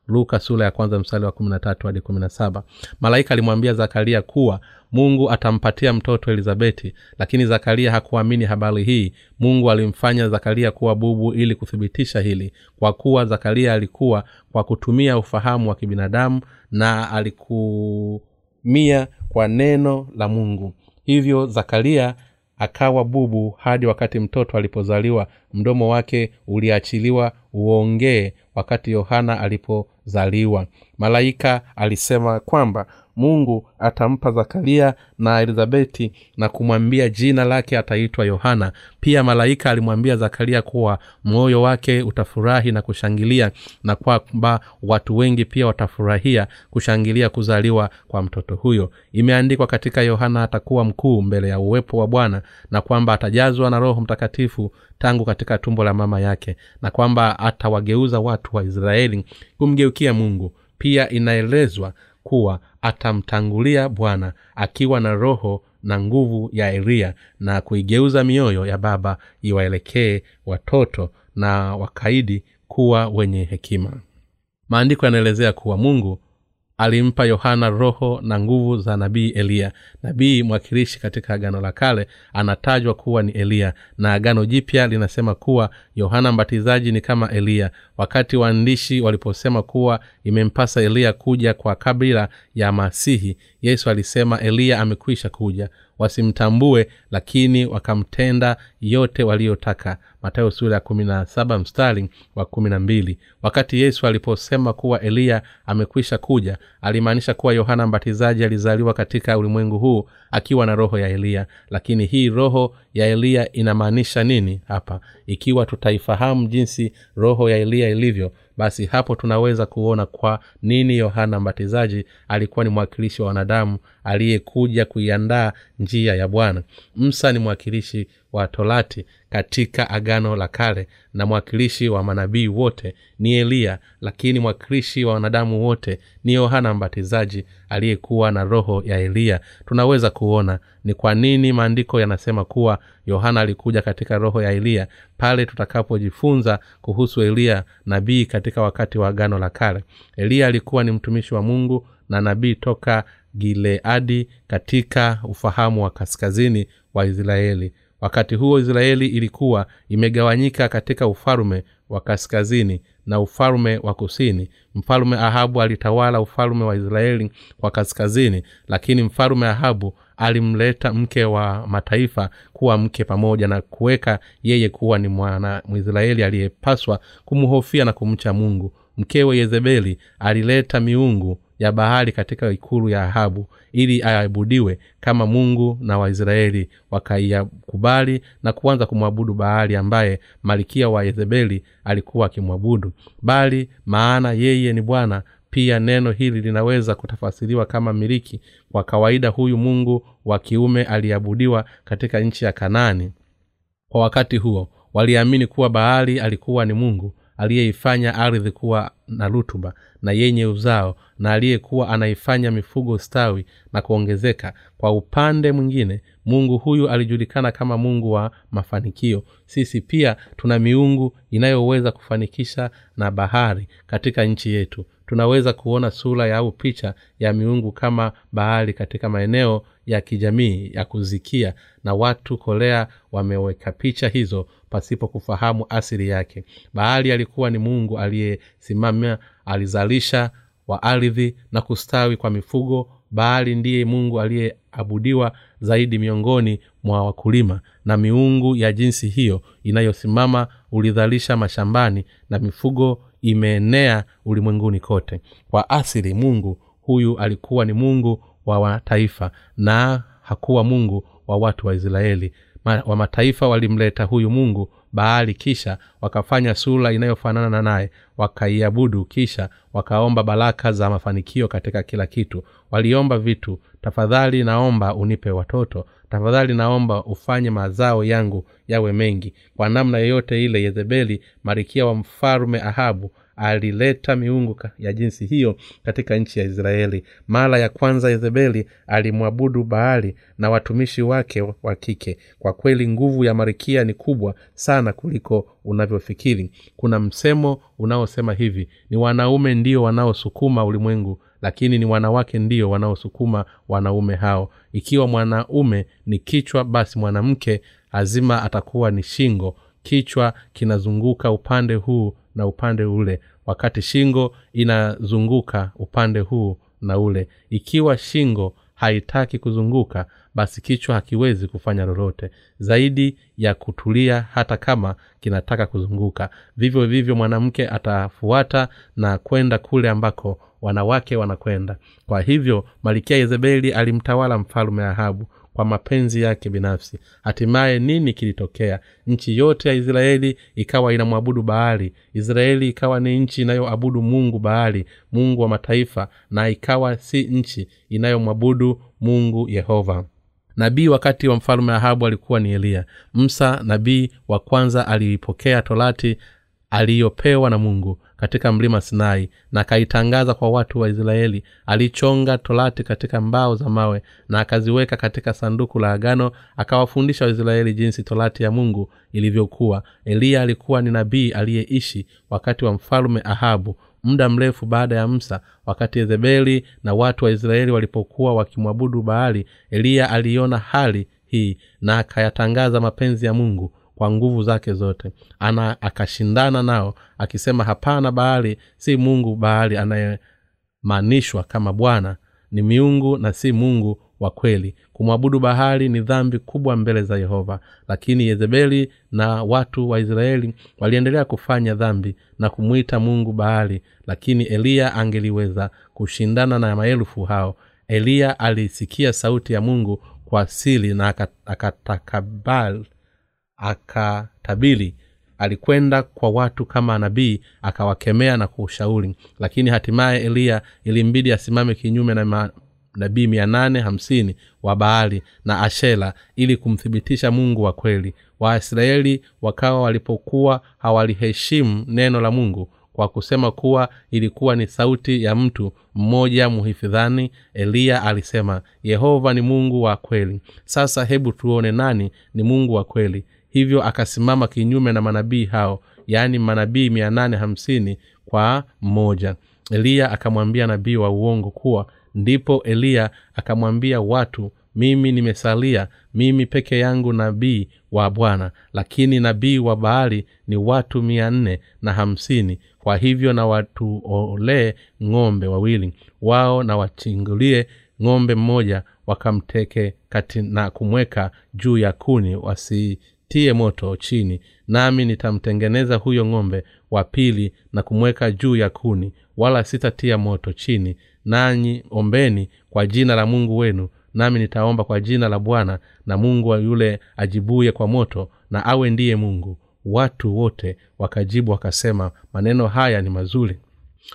Luka sura ya kwanza mstari wa kumi na tatu hadi kumi na saba. Malaika alimwambia zakaria kuwa mungu atampatia mtoto elizabeti lakini zakaria hakuamini habari hii. Mungu alimfanya zakaria kuwa bubu ili kuthibitisha hili kwa kuwa zakaria alikuwa kwa kutumia ufahamu wa kibinadamu na alikumia kwa neno la mungu. Hivyo zakaria akawa bubu hadi wakati mtoto alipozaliwa. Mdomo wake uliachiliwa uongee wakati yohana alipozaliwa. Malaika alisema kwamba mungu atampa zakaria na elizabeti na kumwambia jina lake ataitwa yohana. Pia malaika alimwambia zakaria kuwa moyo wake utafurahi na kushangilia na kwamba watu wengi pia watafurahia kushangilia kuzaliwa kwa mtoto huyo. Imeandikwa katika yohana atakuwa mkuu mbele ya uwepo wa bwana na kwamba atajazwa na roho mtakatifu tangu katika tumbo la mama yake na kwamba atawageuza watu wa israeli kumgeukia mungu. Pia inaelezwa kuwa atamtangulia bwana akiwa na roho na nguvu ya elia na kuigeuza mioyo ya baba iwaelekee watoto na wakaidi kuwa wenye hekima. Maandiko yanaelezea kuwa mungu alimpa yohana roho na nguvu za nabii eliya nabii mwakilishi katika agano la kale anatajwa kuwa ni eliya na agano jipya linasema kuwa yohana mbatizaji ni kama eliya wakati waandishi waliposema kuwa imempasa eliya kuja kwa kabila ya masihi yesu alisema eliya amekwisha kuja wasimtambue lakini wakamtenda yote waliyotaka. Matayo sura ya kumi na saba mstari wa kumi na mbili. Wakati yesu aliposema kuwa eliya amekwisha kuja alimaanisha kuwa yohana mbatizaji alizaliwa katika ulimwengu huu akiwa na roho ya eliya. Lakini hii roho ya eliya inamaanisha nini hapa? Ikiwa tutaifahamu jinsi roho ya eliya ilivyo basi hapo tunaweza kuona kwa nini yohana mbatizaji alikuwa ni mwakilishi wa wanadamu aliyekuja kuiandaa njia ya bwana. Msa ni mwakilishi wa torati katika agano la kale na mwakilishi wa manabii wote ni eliya lakini mwakilishi wa wanadamu wote ni yohana mbatizaji aliyekuwa na roho ya eliya. Tunaweza kuona ni kwa nini maandiko yanasema kuwa yohana alikuja katika roho ya eliya pale tutakapojifunza kuhusu eliya nabii katika wakati wa agano la kale. Eliya alikuwa ni mtumishi wa mungu na nabii toka gileadi katika ufahamu wa kaskazini wa israeli wakati huo israeli ilikuwa imegawanyika katika ufalume wa kaskazini na ufalume wa kusini. Mfalume ahabu alitawala ufalume wa israeli kwa kaskazini lakini mfalume ahabu alimleta mke wa mataifa kuwa mke pamoja na kuweka yeye kuwa ni mwana mwisraeli aliyepaswa kumhofia na kumcha mungu. Mkewe yezebeli alileta miungu ya bahari katika ikulu ya ahabu ili aabudiwe kama mungu na waisraeli wakaiyakubali na kuanza kumwabudu bahari ambaye malikia wa yezebeli alikuwa akimwabudu. Bali maana yeye ni bwana pia neno hili linaweza kutafasiriwa kama miliki. Kwa kawaida huyu mungu wa kiume aliabudiwa katika nchi ya kanaani kwa wakati huo waliamini kuwa bahari alikuwa ni mungu aliyeifanya ardhi kuwa na rutuba na yenye uzao na aliyekuwa anaifanya mifugo stawi na kuongezeka. Kwa upande mwingine mungu huyu alijulikana kama mungu wa mafanikio. Sisi pia tuna miungu inayoweza kufanikisha na bahari katika nchi yetu. Tunaweza kuona sura au picha ya miungu kama bahari katika maeneo ya kijamii ya kuzikia na watu kolea wameweka picha hizo pasipo kufahamu asili yake. Bahari alikuwa ni mungu aliyesimamia alizalisha wa ardhi na kustawi kwa mifugo. Bahari ndiye mungu aliyeabudiwa zaidi miongoni mwa wakulima. Na miungu ya jinsi hiyo inayosimama ulidhalisha mashambani na mifugo imeenea ulimwenguni kote. Kwa asili mungu huyu alikuwa ni mungu wa mataifa na hakuwa mungu wa watu wa israeli. Ma, wa mataifa walimleta huyu mungu baali kisha wakafanya sura inayofanana naye wakaiabudu kisha wakaomba baraka za mafanikio katika kila kitu. Waliomba vitu tafadhali naomba unipe watoto tafadhali naomba ufanye mazao yangu yawe mengi. Kwa namna yoyote ile yezebeli marikia wa mfalume ahabu alileta miungu ya jinsi hiyo katika nchi ya israeli. Mara ya kwanza yezebeli alimwabudu baali na watumishi wake wa kike. Kwa kweli nguvu ya marikia ni kubwa sana kuliko unavyofikiri. Kuna msemo unaosema hivi ni wanaume ndio wanaosukuma ulimwengu lakini ni wanawake ndio wanaosukuma wanaume hao. Ikiwa mwanaume ni kichwa basi mwanamke lazima atakuwa ni shingo. Kichwa kinazunguka upande huu na upande ule wakati shingo inazunguka upande huu na ule. Ikiwa shingo haitaki kuzunguka basi kichwa hakiwezi kufanya lolote. Zaidi ya kutulia hata kama kinataka kuzunguka. Vivyo vivyo mwanamke atafuata na kwenda kule ambako wanawake wanakwenda. Kwa hivyo malikia yezebeli alimtawala mfalume ahabu kwa mapenzi yake binafsi. Hatimaye nini kilitokea? Nchi yote ya israeli ikawa inamwabudu baali. Israeli ikawa ni nchi inayoabudu mungu baali mungu wa mataifa na ikawa si nchi inayomwabudu mungu yehova. Nabii wakati wa mfalume ahabu alikuwa ni eliya. Msa nabii wa kwanza aliipokea torati aliyopewa na mungu katika mlima sinai na akaitangaza kwa watu wa israeli. Alichonga torati katika mbao za mawe na akaziweka katika sanduku la agano akawafundisha waisraeli jinsi torati ya mungu ilivyokuwa. Eliya alikuwa ni nabii aliyeishi wakati wa mfalume ahabu muda mrefu baada ya msa wakati yezebeli na watu wa israeli walipokuwa wakimwabudu baali. Eliya aliona hali hii na akayatangaza mapenzi ya mungu kwa nguvu zake zote. Ana akashindana nao akisema hapana bahari si mungu bahari anayemaanishwa kama bwana. Ni miungu na si mungu wa kweli. Kumwabudu bahari ni dhambi kubwa mbele za yehova. Lakini yezebeli na watu wa israeli waliendelea kufanya dhambi na kumwita mungu bahari lakini eliya angeliweza kushindana na maelfu hao. Eliya alisikia sauti ya mungu kwa sili na akatakabali akatabili alikwenda kwa watu kama nabii akawakemea na kuushauri. Lakini hatimaye eliya ilimbidi asimame kinyume na nabii mia nane hamsini wa baali na ashela ili kumthibitisha mungu wa kweli. Waisraeli wakawa walipokuwa hawaliheshimu neno la mungu kwa kusema kuwa ilikuwa ni sauti ya mtu mmoja muhifidhani eliya alisema yehova ni mungu wa kweli. Sasa hebu tuone nani ni mungu wa kweli hivyo akasimama kinyume na manabii hao yaani manabii mia nane hamsini kwa mmoja eliya akamwambia nabii wa uongo kuwa ndipo eliya akamwambia watu mimi nimesalia mimi peke yangu nabii wa bwana lakini nabii wa baali ni watu mia nne na hamsini. Kwa hivyo na watuolee ng'ombe wawili wao na wachingulie ng'ombe mmoja wakamteke kati na kumweka juu ya kuni wasitie moto chini nami nitamtengeneza huyo ng'ombe wa pili na kumweka juu ya kuni wala sitatia moto chini. Nanyi ombeni kwa jina la mungu wenu nami nitaomba kwa jina la bwana na mungu yule ajibuye kwa moto na awe ndiye mungu. Watu wote wakajibu wakasema maneno haya ni mazuri.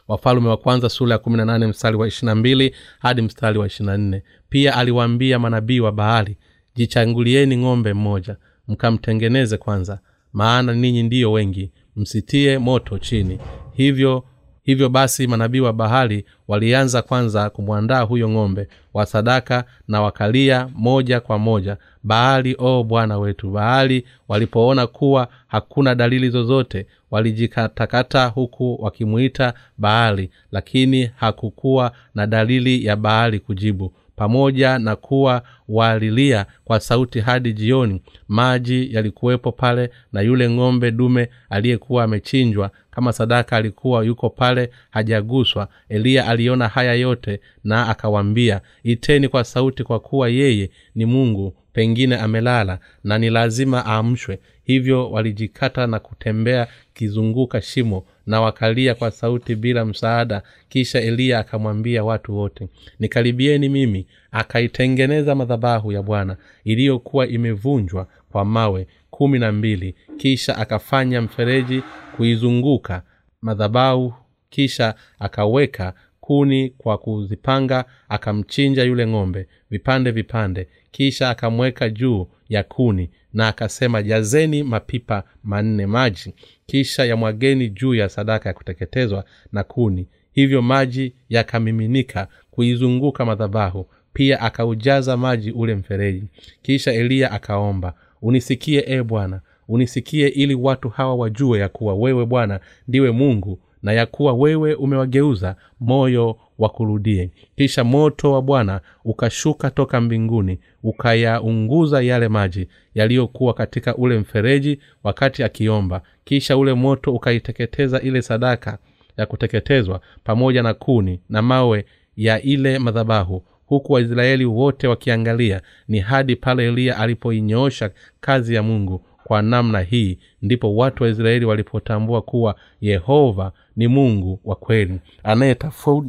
Wafalume wa kwanza sura ya kumi na nane mstari wa ishirina mbili hadi mstari wa ishirina nne. Pia aliwaambia manabii wa bahari jichangulieni ng'ombe mmoja mkamtengeneze kwanza maana ninyi ndiyo wengi msitie moto chini. Hivyo hivyo basi manabii wa bahari walianza kwanza kumwandaa huyo ng'ombe wa sadaka na wakalia moja kwa moja bahari o oh, bwana wetu. Bahari walipoona kuwa hakuna dalili zozote walijikatakata huku wakimwita bahari lakini hakukuwa na dalili ya bahari kujibu pamoja na kuwa walilia kwa sauti hadi jioni. Maji yalikuwepo pale na yule ng'ombe dume aliyekuwa amechinjwa kama sadaka alikuwa yuko pale hajaguswa. Eliya aliona haya yote na akawambia iteni kwa sauti kwa kuwa yeye ni mungu pengine amelala na ni lazima aamshwe. Hivyo walijikata na kutembea kizunguka shimo na wakalia kwa sauti bila msaada. Kisha eliya akamwambia watu wote nikaribieni mimi akaitengeneza madhabahu ya bwana iliyokuwa imevunjwa kwa mawe kumi na mbili. Kisha akafanya mfereji kuizunguka madhabahu kisha akaweka kuni kwa kuzipanga akamchinja yule ng'ombe. Vipande vipande kisha akamweka juu ya kuni na akasema jazeni mapipa manne maji. Kisha yamwageni juu ya sadaka ya kuteketezwa na kuni. Hivyo maji yakamiminika kuizunguka madhabahu pia akaujaza maji ule mfereji. Kisha eliya akaomba unisikie e bwana unisikie ili watu hawa wajue ya kuwa wewe bwana ndiwe mungu na ya kuwa wewe umewageuza moyo wakurudie. Kisha moto wa bwana ukashuka toka mbinguni ukayaunguza yale maji yaliyokuwa katika ule mfereji wakati akiomba. Kisha ule moto ukaiteketeza ile sadaka ya kuteketezwa pamoja na kuni na mawe ya ile madhabahu. Huku waisraeli wote wakiangalia ni hadi pale eliya alipoinyoosha kazi ya mungu. Kwa namna hii ndipo watu wa israeli walipotambua kuwa yehova ni mungu wa kweli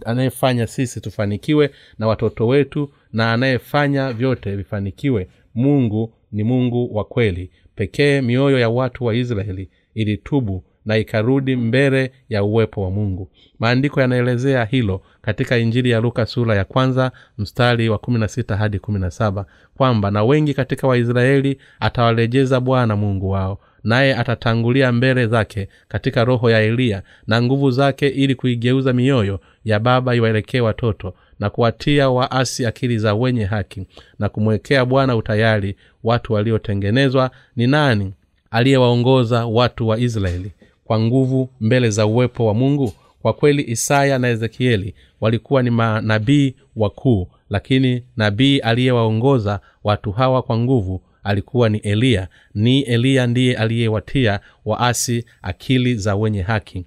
anayefanya sisi tufanikiwe na watoto wetu na anayefanya vyote vifanikiwe. Mungu ni mungu wa kweli. Pekee mioyo ya watu wa israeli ilitubu na ikarudi mbele ya uwepo wa mungu. Maandiko yanaelezea hilo katika injili ya luka sura ya kwanza mstari wa kumi na sita hadi kumi na saba kwamba na wengi katika waisraeli atawalejeza bwana mungu wao naye atatangulia mbele zake katika roho ya eliya na nguvu zake ili kuigeuza mioyo ya baba iwaelekee watoto na kuwatia waasi akili za wenye haki na kumwekea bwana utayari watu waliotengenezwa ni nani aliyewaongoza watu wa israeli. Kwa nguvu mbele za uwepo wa mungu kwa kweli isaya na ezekieli walikuwa ni manabii wakuu lakini nabii aliyewaongoza watu hawa kwa nguvu alikuwa ni eliya ni eliya ndiye aliyewatia waasi akili za wenye haki.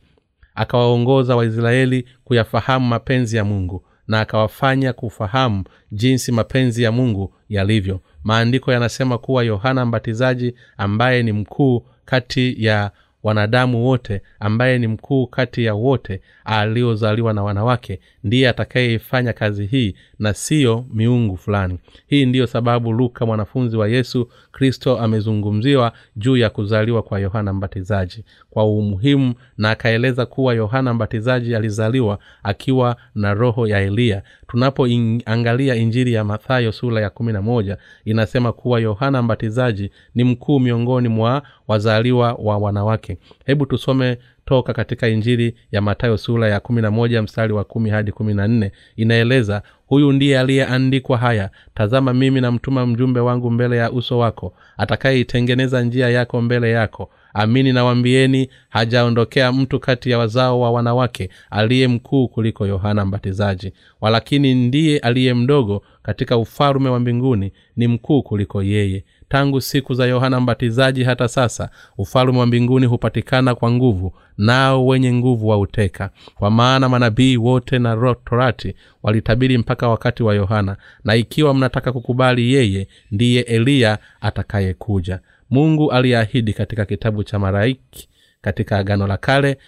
Akawaongoza waisraeli kuyafahamu mapenzi ya mungu na akawafanya kufahamu jinsi mapenzi ya mungu yalivyo. Maandiko yanasema kuwa yohana mbatizaji ambaye ni mkuu kati ya wanadamu wote ambaye ni mkuu kati ya wote aliozaliwa na wanawake ndiye atakayeifanya kazi hii na siyo miungu fulani. Hii ndiyo sababu luka mwanafunzi wa yesu kristo amezungumziwa juu ya kuzaliwa kwa yohana mbatizaji. Kwa umuhimu na akaeleza kuwa yohana mbatizaji alizaliwa akiwa na roho ya eliya tunapoangalia injili ya mathayo sura ya kumi na moja inasema kuwa yohana mbatizaji ni mkuu miongoni mwa wazaliwa wa wanawake. Hebu tusome toka katika injili ya matayo sura ya kumi na moja mstari wa kumi hadi kumi na nne inaeleza huyu ndiye aliyeandikwa haya tazama mimi namtuma mjumbe wangu mbele ya uso wako atakayeitengeneza njia yako mbele yako. Amini nawambieni hajaondokea mtu kati ya wazao wa wanawake aliye mkuu kuliko yohana mbatizaji. Walakini ndiye aliye mdogo katika ufalume wa mbinguni ni mkuu kuliko yeye tangu siku za yohana mbatizaji hata sasa ufalume wa mbinguni hupatikana kwa nguvu nao wenye nguvu wauteka kwa maana manabii wote na torati walitabiri mpaka wakati wa yohana na ikiwa mnataka kukubali yeye ndiye eliya atakayekuja. Mungu aliahidi katika kitabu cha maraiki katika agano la kale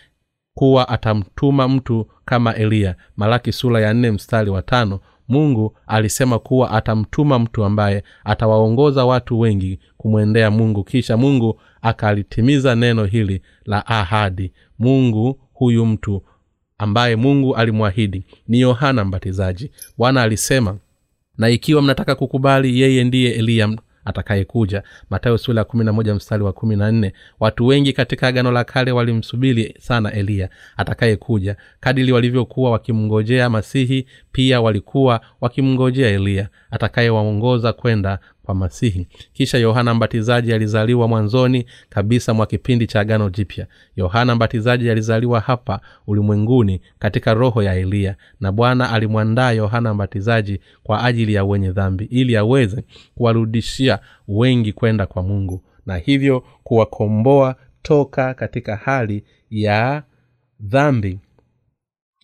kuwa atamtuma mtu kama eliya. Malaki sura ya nne mstari wa tano mungu alisema kuwa atamtuma mtu ambaye atawaongoza watu wengi kumwendea mungu. Kisha mungu akalitimiza neno hili la ahadi. Mungu huyu mtu ambaye mungu alimwahidi ni yohana mbatizaji. Bwana alisema na ikiwa mnataka kukubali yeye ndiye eliya atakayekuja. Matayo sula kumi na moja mstari wa kumi na nne. Watu wengi katika agano la kale walimsubiri sana eliya atakayekuja. Kadili walivyokuwa wakimngojea masihi pia walikuwa wakimngojea eliya atakayewaongoza kwenda kwa masihi. Kisha yohana mbatizaji alizaliwa mwanzoni kabisa mwa kipindi cha agano jipya. Yohana mbatizaji alizaliwa hapa ulimwenguni katika roho ya eliya na bwana alimwandaa yohana mbatizaji kwa ajili ya wenye dhambi ili aweze kuwarudishia wengi kwenda kwa mungu na hivyo kuwakomboa toka katika hali ya dhambi.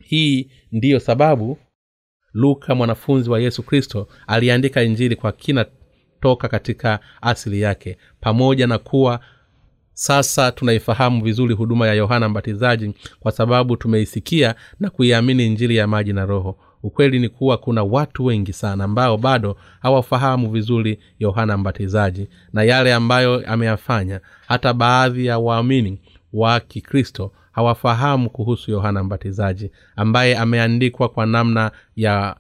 Hii ndiyo sababu luka mwanafunzi wa yesu kristo aliandika injili kwa kina toka katika asili yake. Pamoja na kuwa sasa tunaifahamu vizuri huduma ya yohana mbatizaji kwa sababu tumeisikia na kuiamini injili ya maji na roho. Ukweli ni kuwa kuna watu wengi sana ambao bado hawafahamu vizuri yohana mbatizaji na yale ambayo ameyafanya. Hata baadhi ya waamini wa kikristo hawafahamu kuhusu yohana mbatizaji ambaye ameandikwa kwa namna ya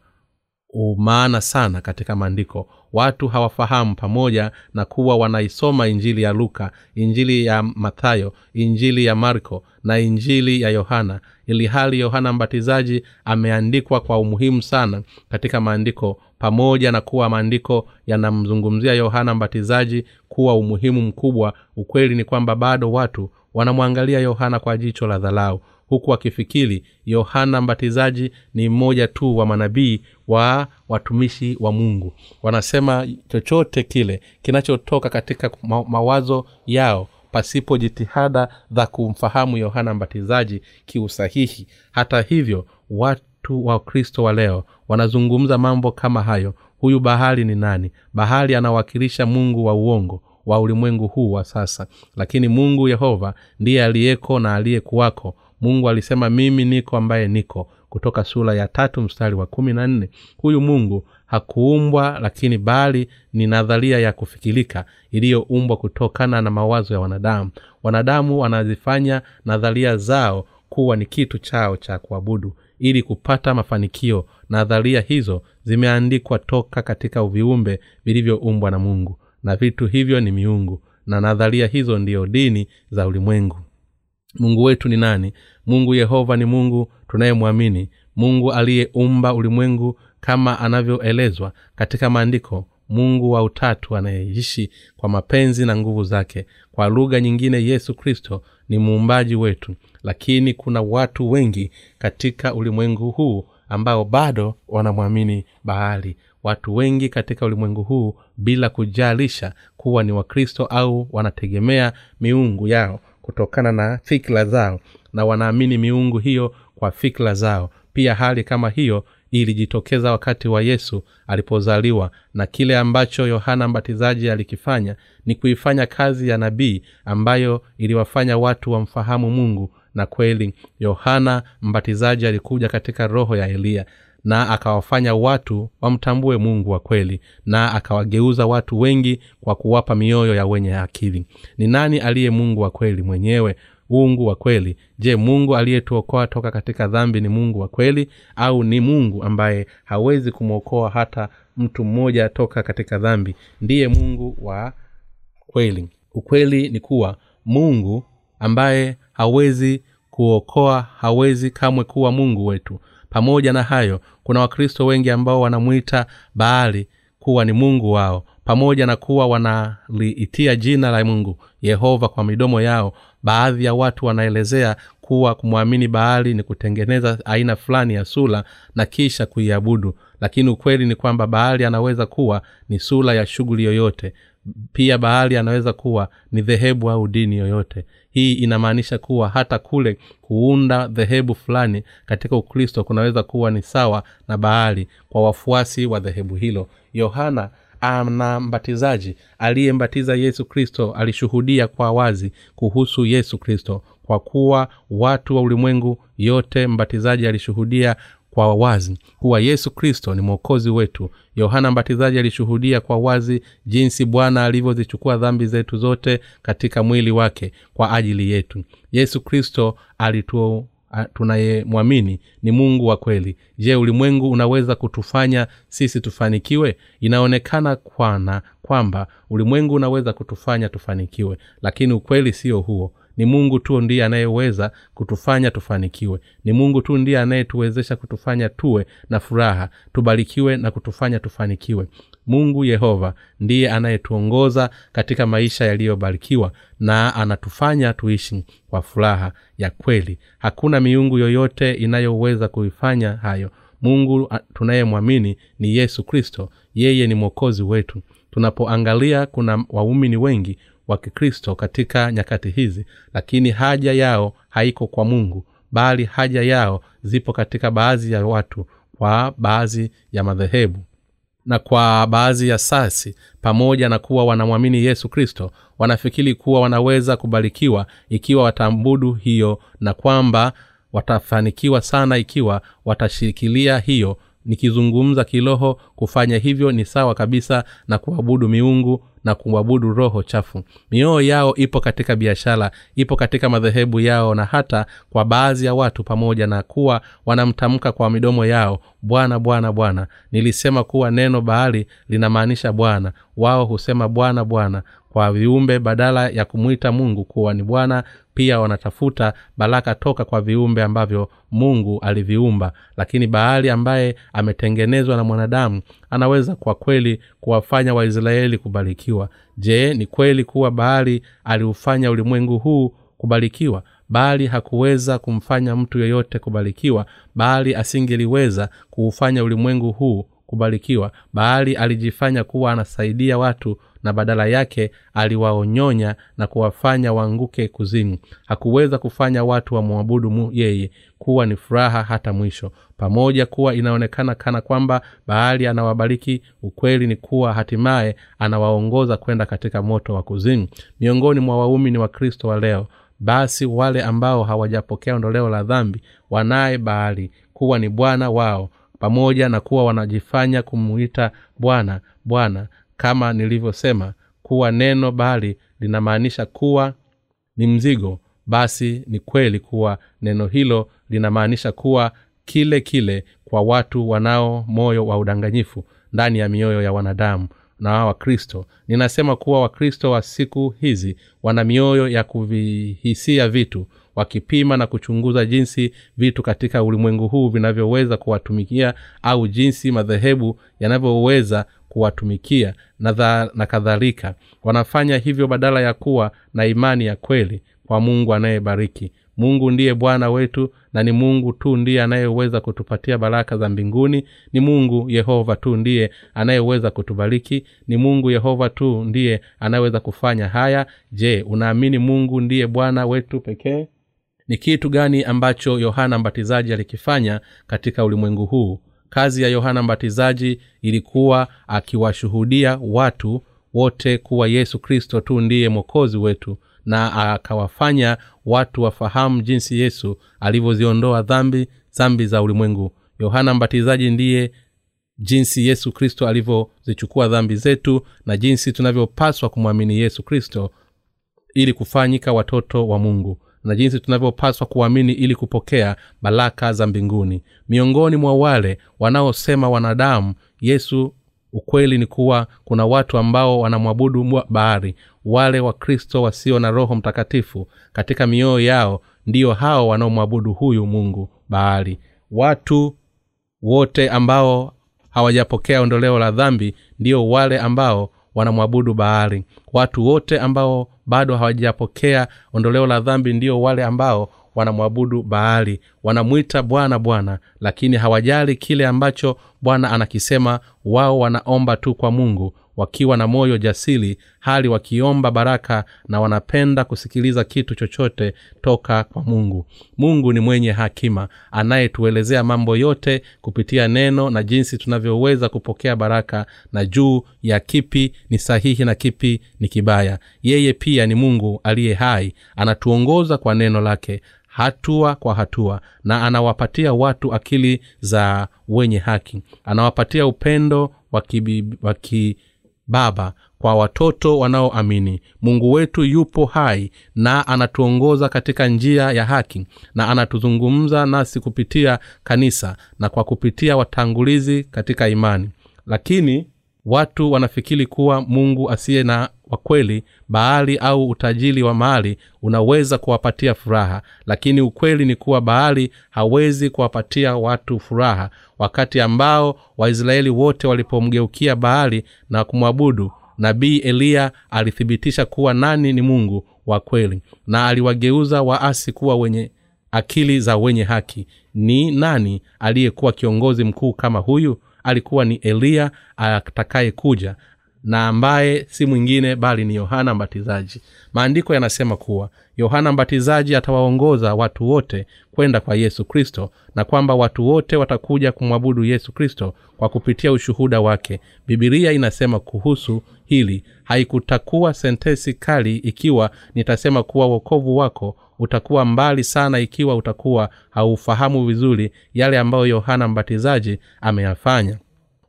umaana sana katika maandiko. Watu hawafahamu pamoja na kuwa wanaisoma injili ya luka injili ya mathayo injili ya marko na injili ya yohana ili hali yohana mbatizaji ameandikwa kwa umuhimu sana katika maandiko pamoja na kuwa maandiko yanamzungumzia yohana mbatizaji kuwa umuhimu mkubwa. Ukweli ni kwamba bado watu wanamwangalia yohana kwa jicho la dhalau huku akifikiri yohana mbatizaji ni mmoja tu wa manabii wa watumishi wa mungu. Wanasema chochote kile kinachotoka katika mawazo yao pasipo jitihada za kumfahamu yohana mbatizaji kiusahihi. Hata hivyo watu wa kristo wa leo wanazungumza mambo kama hayo. Huyu bahari ni nani? Bahari anawakilisha mungu wa uongo wa ulimwengu huu wa sasa. Lakini mungu yehova ndiye aliyeko na aliyekuwako mungu alisema mimi niko ambaye niko. Kutoka sura ya tatu mstari wa kumi na nne huyu mungu hakuumbwa lakini bali ni nadharia ya kufikirika iliyoumbwa kutokana na mawazo ya wanadamu. Wanadamu wanazifanya nadharia zao kuwa ni kitu chao cha kuabudu. Ili kupata mafanikio nadharia hizo zimeandikwa toka katika viumbe vilivyoumbwa na mungu na vitu hivyo ni miungu na nadharia hizo ndiyo dini za ulimwengu mungu wetu ni nani? Mungu yehova ni mungu tunayemwamini. Mungu aliyeumba ulimwengu kama anavyoelezwa katika maandiko mungu wa utatu anayeishi kwa mapenzi na nguvu zake. Kwa lugha nyingine yesu kristo ni muumbaji wetu. Lakini kuna watu wengi katika ulimwengu huu ambao bado wanamwamini bahali watu wengi katika ulimwengu huu bila kujalisha kuwa ni wakristo au wanategemea miungu yao kutokana na fikra zao na wanaamini miungu hiyo kwa fikra zao. Pia hali kama hiyo ilijitokeza wakati wa yesu alipozaliwa na kile ambacho yohana mbatizaji alikifanya ni kuifanya kazi ya nabii ambayo iliwafanya watu wamfahamu mungu na kweli. Yohana mbatizaji alikuja katika roho ya eliya na akawafanya watu wamtambue mungu wa kweli na akawageuza watu wengi kwa kuwapa mioyo ya wenye akili. Ni nani aliye mungu wa kweli mwenyewe? Mungu wa kweli. Je mungu aliyetuokoa toka katika dhambi ni mungu wa kweli au ni mungu ambaye hawezi kumwokoa hata mtu mmoja toka katika dhambi? Ndiye mungu wa kweli. Ukweli ni kuwa mungu ambaye hawezi kuokoa hawezi kamwe kuwa mungu wetu pamoja na hayo kuna wakristo wengi ambao wanamwita baali kuwa ni mungu wao pamoja na kuwa wanaliitia jina la mungu yehova kwa midomo yao. Baadhi ya watu wanaelezea kuwa kumwamini baali ni kutengeneza aina fulani ya sura na kisha kuiabudu. Lakini ukweli ni kwamba baali anaweza kuwa ni sura ya shughuli yoyote. Pia baali anaweza kuwa ni dhehebu au dini yoyote hii inamaanisha kuwa hata kule kuunda dhehebu fulani katika ukristo kunaweza kuwa ni sawa na bahali kwa wafuasi wa dhehebu hilo. Yohana ana mbatizaji. Aliyembatiza yesu kristo alishuhudia kwa wazi kuhusu yesu kristo. Kwa kuwa watu wa ulimwengu yote mbatizaji alishuhudia kwa wazi kuwa yesu kristo ni mwokozi wetu. Yohana mbatizaji alishuhudia kwa wazi jinsi bwana alivyozichukua dhambi zetu zote katika mwili wake kwa ajili yetu. Yesu kristo alitu tunayemwamini ni mungu wa kweli. Je ulimwengu unaweza kutufanya sisi tufanikiwe? Inaonekana kwana kwamba ulimwengu unaweza kutufanya tufanikiwe lakini ukweli sio huo ni mungu tu ndiye anayeweza kutufanya tufanikiwe. Ni mungu tu ndiye anayetuwezesha kutufanya tuwe na furaha tubarikiwe na kutufanya tufanikiwe. Mungu yehova ndiye anayetuongoza katika maisha yaliyobarikiwa na anatufanya tuishi kwa furaha ya kweli. Hakuna miungu yoyote inayoweza kuifanya hayo. Mungu tunayemwamini ni yesu kristo. Yeye ni mwokozi wetu. Tunapoangalia kuna waumini wengi wa kikristo katika nyakati hizi lakini haja yao haiko kwa mungu bali haja yao zipo katika baadhi ya watu kwa baadhi ya madhehebu na kwa baadhi ya sasi pamoja na kuwa wanamwamini yesu kristo wanafikiri kuwa wanaweza kubarikiwa ikiwa wataabudu hiyo na kwamba watafanikiwa sana ikiwa watashikilia hiyo. Nikizungumza kiroho kufanya hivyo ni sawa kabisa na kuabudu miungu na kuabudu roho chafu. Mioyo yao ipo katika biashara ipo katika madhehebu yao na hata kwa baadhi ya watu pamoja na kuwa wanamtamka kwa midomo yao bwana bwana bwana nilisema kuwa neno bahari linamaanisha bwana. Wao husema bwana bwana kwa viumbe badala ya kumwita mungu kuwa ni bwana pia wanatafuta baraka toka kwa viumbe ambavyo mungu aliviumba. Lakini bahari ambaye ametengenezwa na mwanadamu anaweza kwa kweli kuwafanya waisraeli kubarikiwa je ni kweli kuwa bahari aliufanya ulimwengu huu kubarikiwa? Bali hakuweza kumfanya mtu yeyote kubarikiwa. Bali asingeliweza kuufanya ulimwengu huu kubarikiwa. Bali alijifanya kuwa anasaidia watu na badala yake aliwaonyonya na kuwafanya waanguke kuzimu. Hakuweza kufanya watu wamwabudu yeye kuwa ni furaha hata mwisho. Pamoja kuwa inaonekana kana kwamba bahali anawabariki ukweli ni kuwa hatimaye anawaongoza kwenda katika moto wa kuzimu. Miongoni mwa waumini wa kristo wa leo basi wale ambao hawajapokea ondoleo la dhambi wanaye bahali kuwa ni bwana wao pamoja na kuwa wanajifanya kumuita bwana bwana kama nilivyosema kuwa neno bali linamaanisha kuwa ni mzigo basi ni kweli kuwa neno hilo linamaanisha kuwa kile kile kwa watu wanao moyo wa udanganyifu ndani ya mioyo ya wanadamu na wakristo. Ninasema kuwa wakristo wa siku hizi wana mioyo ya kuvihisia vitu wakipima na kuchunguza jinsi vitu katika ulimwengu huu vinavyoweza kuwatumikia au jinsi madhehebu yanavyoweza kuwatumikia na, na kadhalika. Wanafanya hivyo badala ya kuwa na imani ya kweli kwa mungu anayebariki. Mungu ndiye bwana wetu na ni mungu tu ndiye anayeweza kutupatia baraka za mbinguni. Ni mungu yehova tu ndiye anayeweza kutubariki. Ni mungu yehova tu ndiye anayeweza kufanya haya. Je unaamini mungu ndiye bwana wetu pekee? Ni kitu gani ambacho yohana mbatizaji alikifanya katika ulimwengu huu kazi ya yohana mbatizaji ilikuwa akiwashuhudia watu wote kuwa yesu kristo tu ndiye mwokozi wetu na akawafanya watu wafahamu jinsi yesu alivyoziondoa dhambi dhambi za ulimwengu. Yohana mbatizaji ndiye jinsi yesu kristo alivyozichukua dhambi zetu na jinsi tunavyopaswa kumwamini yesu kristo ili kufanyika watoto wa mungu na jinsi tunavyopaswa kuamini ili kupokea baraka za mbinguni. Miongoni mwa wale wanaosema wanadamu yesu ukweli ni kuwa kuna watu ambao wanamwabudu bahari. Wale wakristo wasio na roho mtakatifu katika mioyo yao ndiyo hao wanaomwabudu huyu mungu bahari. Watu wote ambao hawajapokea ondoleo la dhambi ndio wale ambao wanamwabudu bahari watu wote ambao bado hawajapokea ondoleo la dhambi ndio wale ambao wanamwabudu baali. Wanamwita bwana bwana lakini hawajali kile ambacho bwana anakisema. Wao wanaomba tu kwa mungu wakiwa na moyo jasili hali wakiomba baraka na wanapenda kusikiliza kitu chochote toka kwa mungu. Mungu ni mwenye hakima anayetuelezea mambo yote kupitia neno na jinsi tunavyoweza kupokea baraka na juu ya kipi ni sahihi na kipi ni kibaya. Yeye pia ni mungu aliye hai anatuongoza kwa neno lake hatua kwa hatua na anawapatia watu akili za wenye haki. Anawapatia upendo wa kibaba kwa watoto wanaoamini mungu wetu yupo hai na anatuongoza katika njia ya haki na anatuzungumza nasi kupitia kanisa na kwa kupitia watangulizi katika imani. Lakini watu wanafikiri kuwa mungu asiye na wa kweli baali au utajiri wa mali unaweza kuwapatia furaha lakini ukweli ni kuwa baali hawezi kuwapatia watu furaha wakati ambao waisraeli wote walipomgeukia baali na kumwabudu. Nabii eliya alithibitisha kuwa nani ni mungu wa kweli na aliwageuza waasi kuwa wenye akili za wenye haki. Ni nani aliyekuwa kiongozi mkuu kama huyu alikuwa ni eliya atakayekuja na ambaye si mwingine bali ni yohana mbatizaji. Maandiko yanasema kuwa yohana mbatizaji atawaongoza watu wote kwenda kwa yesu kristo na kwamba watu wote watakuja kumwabudu yesu kristo kwa kupitia ushuhuda wake. Bibilia inasema kuhusu hili haikutakuwa sentesi kali ikiwa nitasema kuwa wokovu wako utakuwa mbali sana ikiwa utakuwa haufahamu vizuri yale ambayo yohana mbatizaji ameyafanya.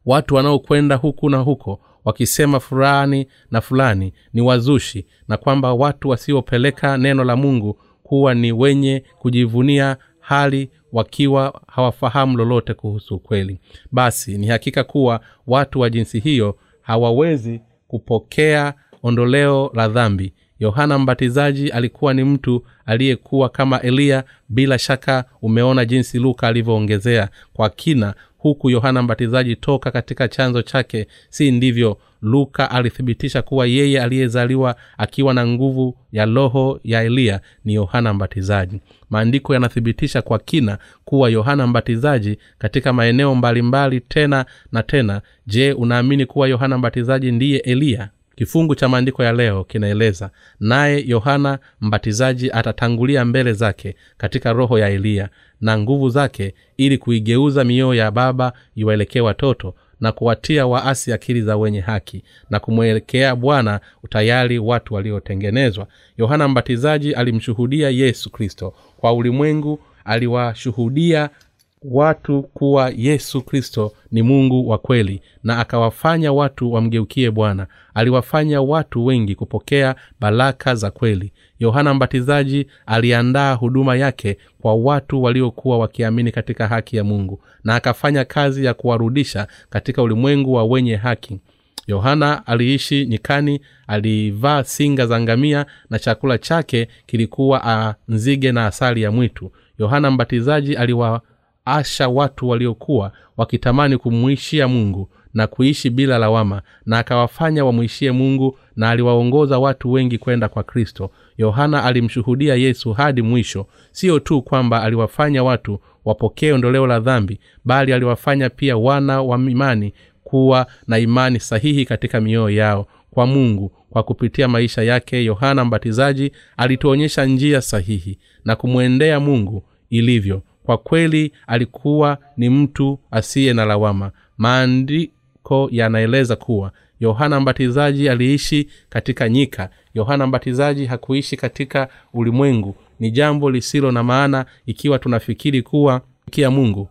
Watu wanaokwenda huku na huko wakisema fulani na fulani ni wazushi na kwamba watu wasiopeleka neno la mungu kuwa ni wenye kujivunia hali wakiwa hawafahamu lolote kuhusu ukweli. Basi ni hakika kuwa watu wa jinsi hiyo hawawezi kupokea ondoleo la dhambi yohana mbatizaji alikuwa ni mtu aliyekuwa kama eliya bila shaka umeona jinsi luka alivyoongezea kwa kina huku yohana mbatizaji toka katika chanzo chake si ndivyo? Luka alithibitisha kuwa yeye aliyezaliwa akiwa na nguvu ya roho ya eliya ni yohana mbatizaji. Maandiko yanathibitisha kwa kina kuwa yohana mbatizaji katika maeneo mbalimbali mbali tena na tena. Je unaamini kuwa yohana mbatizaji ndiye eliya kifungu cha maandiko ya leo kinaeleza naye yohana mbatizaji atatangulia mbele zake katika roho ya eliya na nguvu zake ili kuigeuza mioyo ya baba iwaelekee watoto na kuwatia waasi akili za wenye haki na kumwelekea bwana utayari watu waliotengenezwa. Yohana mbatizaji alimshuhudia yesu kristo kwa ulimwengu aliwashuhudia watu kuwa yesu kristo ni mungu wa kweli na akawafanya watu wamgeukie bwana. Aliwafanya watu wengi kupokea baraka za kweli. Yohana mbatizaji aliandaa huduma yake kwa watu waliokuwa wakiamini katika haki ya mungu na akafanya kazi ya kuwarudisha katika ulimwengu wa wenye haki. Yohana aliishi nyikani alivaa singa za ngamia na chakula chake kilikuwa a nzige na asali ya mwitu. Yohana mbatizaji aliwaasha watu waliokuwa wakitamani kumwishia mungu na kuishi bila lawama na akawafanya wamwishie mungu na aliwaongoza watu wengi kwenda kwa kristo. Yohana alimshuhudia yesu hadi mwisho. Sio tu kwamba aliwafanya watu wapokee ondoleo la dhambi bali aliwafanya pia wana wa imani kuwa na imani sahihi katika mioyo yao kwa mungu. Kwa kupitia maisha yake yohana mbatizaji alituonyesha njia sahihi na kumwendea mungu ilivyo kwa kweli alikuwa ni mtu asiye na lawama. Maandiko yanaeleza kuwa yohana mbatizaji aliishi katika nyika. Yohana mbatizaji hakuishi katika ulimwengu. Ni jambo lisilo na maana ikiwa tunafikiri kuwa kia mungu.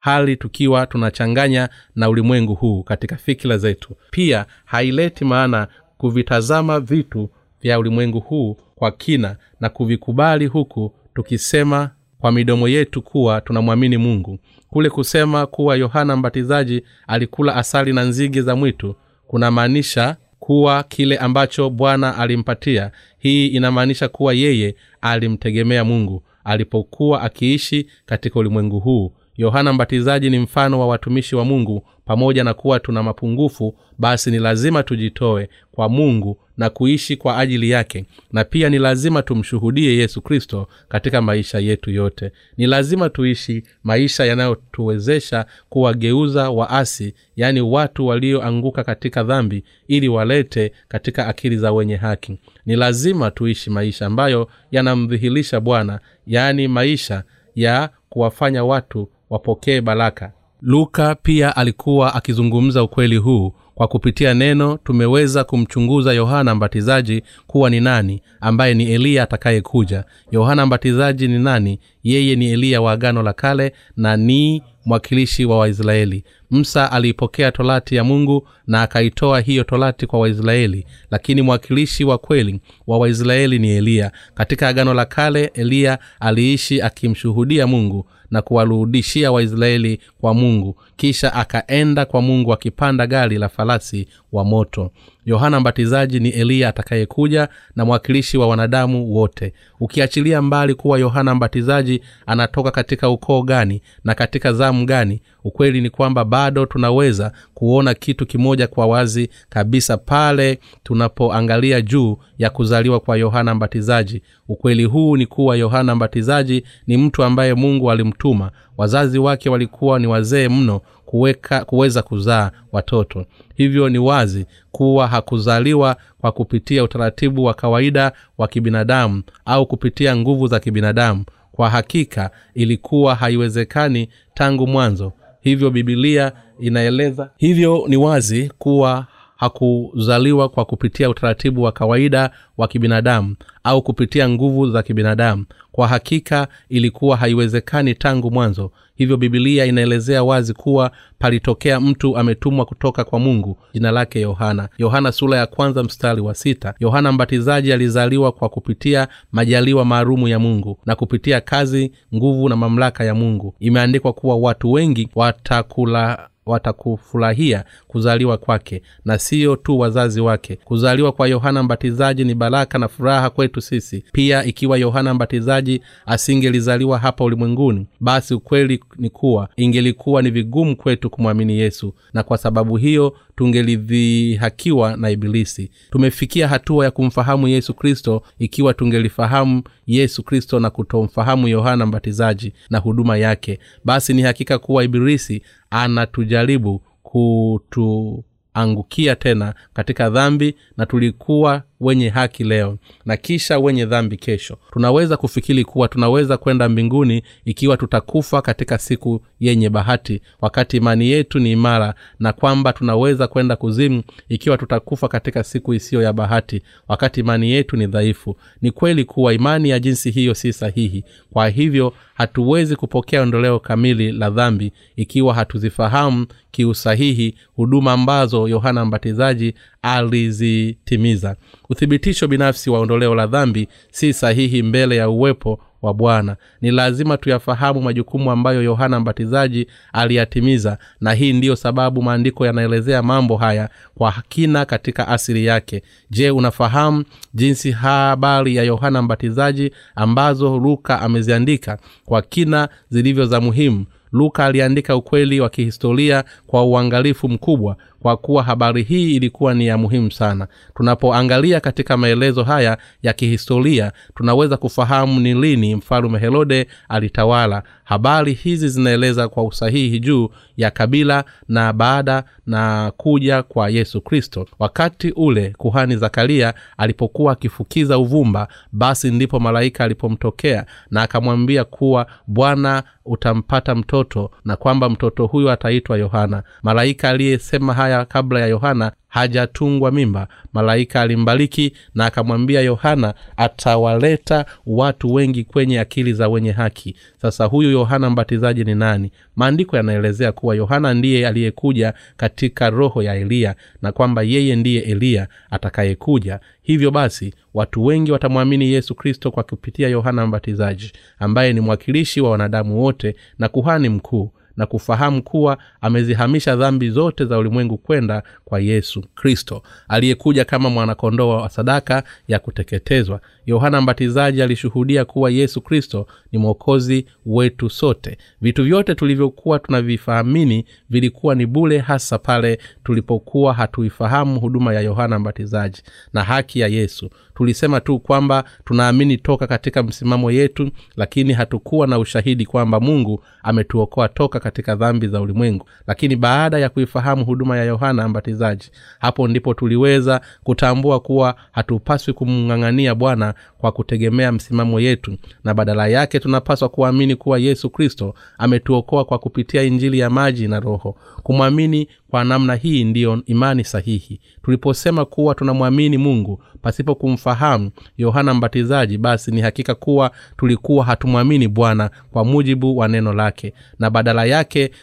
Hali tukiwa tunachanganya na ulimwengu huu katika fikira zetu. Pia haileti maana kuvitazama vitu vya ulimwengu huu kwa kina na kuvikubali huku tukisema kwa midomo yetu kuwa tunamwamini mungu. Kule kusema kuwa yohana mbatizaji alikula asali na nzige za mwitu kunamaanisha kuwa kile ambacho bwana alimpatia. Hii inamaanisha kuwa yeye alimtegemea mungu alipokuwa akiishi katika ulimwengu huu yohana mbatizaji ni mfano wa watumishi wa mungu pamoja na kuwa tuna mapungufu basi ni lazima tujitoe kwa mungu na kuishi kwa ajili yake na pia ni lazima tumshuhudie yesu kristo katika maisha yetu yote. Ni lazima tuishi maisha yanayotuwezesha kuwageuza waasi yaani watu walioanguka katika dhambi ili walete katika akili za wenye haki. Ni lazima tuishi maisha ambayo yanamdhihirisha bwana yaani maisha ya kuwafanya watu wapokee baraka. Luka pia alikuwa akizungumza ukweli huu. Kwa kupitia neno tumeweza kumchunguza yohana mbatizaji kuwa ni nani ambaye ni eliya atakayekuja. Yohana mbatizaji ni nani? Yeye ni eliya wa agano la kale na ni mwakilishi wa waisraeli. Msa aliipokea torati ya mungu na akaitoa hiyo torati kwa waisraeli. Lakini mwakilishi wa kweli wa waisraeli ni eliya katika agano la kale eliya aliishi akimshuhudia mungu na kuwarudishia waisraeli kwa mungu kisha akaenda kwa mungu akipanda gari la farasi wa moto. Yohana mbatizaji ni eliya atakayekuja na mwakilishi wa wanadamu wote. Ukiachilia mbali kuwa yohana mbatizaji anatoka katika ukoo gani na katika zamu gani ukweli ni kwamba bado tunaweza kuona kitu kimoja kwa wazi kabisa pale tunapoangalia juu ya kuzaliwa kwa yohana mbatizaji. Ukweli huu ni kuwa yohana mbatizaji ni mtu ambaye mungu alimtuma wazazi wake walikuwa ni wazee mno kuweka kuweza kuzaa watoto. Hivyo ni wazi kuwa hakuzaliwa kwa kupitia utaratibu wa kawaida wa kibinadamu au kupitia nguvu za kibinadamu. Kwa hakika ilikuwa haiwezekani tangu mwanzo. Hivyo bibilia inaeleza hivyo ni wazi kuwa hakuzaliwa kwa kupitia utaratibu wa kawaida wa kibinadamu au kupitia nguvu za kibinadamu. Kwa hakika ilikuwa haiwezekani tangu mwanzo. Hivyo bibilia inaelezea wazi kuwa palitokea mtu ametumwa kutoka kwa mungu. Jina lake yohana. Yohana sura ya kwanza mstari wa sita. Yohana mbatizaji alizaliwa kwa kupitia majaliwa maalumu ya mungu na kupitia kazi nguvu na mamlaka ya mungu. Imeandikwa kuwa watu wengi watakula watakufurahia kuzaliwa kwake na siyo tu wazazi wake. Kuzaliwa kwa yohana mbatizaji ni baraka na furaha kwetu sisi. Pia ikiwa yohana mbatizaji asingelizaliwa hapa ulimwenguni basi ukweli ni kuwa ingelikuwa ni vigumu kwetu kumwamini yesu. Na kwa sababu hiyo tungelidhihakiwa na ibilisi. Tumefikia hatua ya kumfahamu yesu kristo ikiwa tungelifahamu yesu kristo na kutomfahamu yohana mbatizaji na huduma yake. Basi ni hakika kuwa ibilisi anatujaribu kutuangukia tena katika dhambi na tulikuwa wenye haki leo na kisha wenye dhambi kesho. Tunaweza kufikiri kuwa tunaweza kwenda mbinguni ikiwa tutakufa katika siku yenye bahati wakati imani yetu ni imara na kwamba tunaweza kwenda kuzimu ikiwa tutakufa katika siku isiyo ya bahati wakati imani yetu ni dhaifu. Ni kweli kuwa imani ya jinsi hiyo si sahihi. Kwa hivyo hatuwezi kupokea ondoleo kamili la dhambi ikiwa hatuzifahamu kiusahihi huduma ambazo yohana mbatizaji alizitimiza uthibitisho binafsi wa ondoleo la dhambi si sahihi mbele ya uwepo wa bwana. Ni lazima tuyafahamu majukumu ambayo yohana mbatizaji aliyatimiza na hii ndiyo sababu maandiko yanaelezea mambo haya kwa kina katika asili yake. Je unafahamu jinsi habari ya yohana mbatizaji ambazo luka ameziandika kwa kina zilivyo za muhimu luka aliandika ukweli wa kihistoria kwa uangalifu mkubwa kwa kuwa habari hii ilikuwa ni ya muhimu sana. Tunapoangalia katika maelezo haya ya kihistoria tunaweza kufahamu ni lini mfalume herode alitawala habari hizi zinaeleza kwa usahihi juu ya kabila na baada na kuja kwa yesu kristo. Wakati ule kuhani zakaria alipokuwa akifukiza uvumba basi ndipo malaika alipomtokea na akamwambia kuwa bwana utampata mtoto na kwamba mtoto huyo ataitwa yohana. Malaika aliyesema haya kabla ya yohana hajatungwa mimba. Malaika alimbariki na akamwambia yohana atawaleta watu wengi kwenye akili za wenye haki. Sasa huyu yohana mbatizaji ni nani? Maandiko yanaelezea kuwa yohana ndiye aliyekuja katika roho ya eliya na kwamba yeye ndiye eliya atakayekuja. Hivyo basi watu wengi watamwamini yesu kristo kwa kupitia yohana mbatizaji ambaye ni mwakilishi wa wanadamu wote na kuhani mkuu na kufahamu kuwa amezihamisha dhambi zote za ulimwengu kwenda kwa yesu kristo aliyekuja kama mwanakondoo wa sadaka ya kuteketezwa. Yohana mbatizaji alishuhudia kuwa yesu kristo ni mwokozi wetu sote. Vitu vyote tulivyokuwa tunavifahamini vilikuwa ni bule hasa pale tulipokuwa hatuifahamu huduma ya yohana mbatizaji na haki ya yesu. Tulisema tu kwamba tunaamini toka katika msimamo yetu lakini hatukuwa na ushahidi kwamba mungu ametuokoa toka katika dhambi za ulimwengu. Lakini baada ya kuifahamu huduma ya yohana mbatizaji hapo ndipo tuliweza kutambua kuwa hatupaswi kumng'ang'ania bwana kwa kutegemea msimamo yetu. Na badala yake tunapaswa kuamini kuwa yesu kristo ametuokoa kwa kupitia injili ya maji na roho. Kumwamini kwa namna hii ndiyo imani sahihi. Tuliposema kuwa tunamwamini mungu pasipo kumfahamu yohana mbatizaji basi ni hakika kuwa tulikuwa hatumwamini bwana kwa mujibu wa neno lake. Na badala yake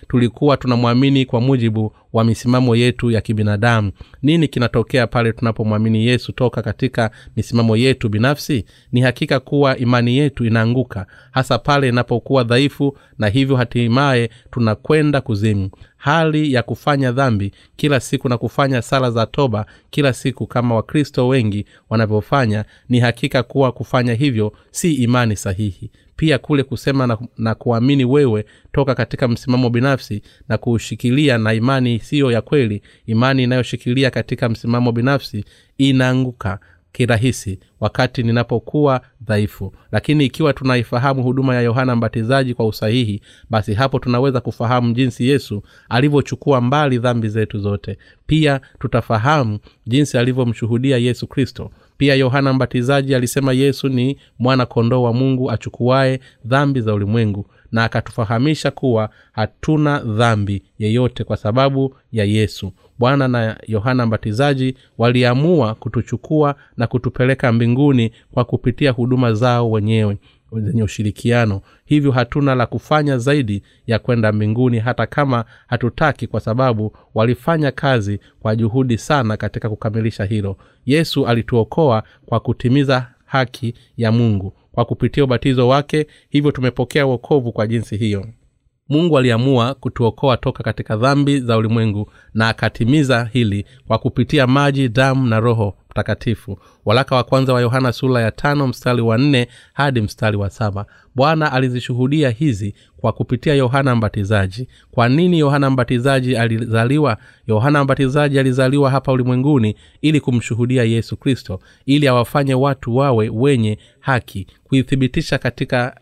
tulikuwa tunamwamini kwa mujibu wa misimamo yetu ya kibinadamu. Nini kinatokea pale tunapomwamini yesu toka katika misimamo yetu binafsi? Ni hakika kuwa imani yetu inaanguka hasa pale inapokuwa dhaifu na hivyo hatimaye tunakwenda kuzimu. Hali ya kufanya dhambi kila siku na kufanya sala za toba kila siku kama wakristo wengi wanavyofanya ni hakika kuwa kufanya hivyo si imani sahihi pia kule kusema na, na kuamini wewe toka katika msimamo binafsi na kuushikilia na imani siyo ya kweli. Imani inayoshikilia katika msimamo binafsi inaanguka kirahisi wakati ninapokuwa dhaifu. Lakini ikiwa tunaifahamu huduma ya yohana mbatizaji kwa usahihi basi hapo tunaweza kufahamu jinsi yesu alivyochukua mbali dhambi zetu zote. Pia tutafahamu jinsi alivyomshuhudia yesu kristo pia yohana mbatizaji alisema yesu ni mwana kondoo wa mungu achukuaye dhambi za ulimwengu na akatufahamisha kuwa hatuna dhambi yeyote kwa sababu ya yesu. Bwana na yohana mbatizaji waliamua kutuchukua na kutupeleka mbinguni kwa kupitia huduma zao wenyewe zenye ushirikiano. Hivyo hatuna la kufanya zaidi ya kwenda mbinguni hata kama hatutaki kwa sababu walifanya kazi kwa juhudi sana katika kukamilisha hilo. Yesu alituokoa kwa kutimiza haki ya mungu kwa kupitia ubatizo wake. Hivyo tumepokea uokovu kwa jinsi hiyo. Mungu aliamua kutuokoa toka katika dhambi za ulimwengu na akatimiza hili kwa kupitia maji damu na roho mtakatifu. Walaka wa kwanza wa yohana sura ya tano mstari wa nne hadi mstari wa saba. Bwana alizishuhudia hizi kwa kupitia yohana mbatizaji. Kwa nini yohana mbatizaji alizaliwa? Yohana mbatizaji alizaliwa hapa ulimwenguni ili kumshuhudia yesu kristo ili awafanye watu wawe wenye haki kuithibitisha katika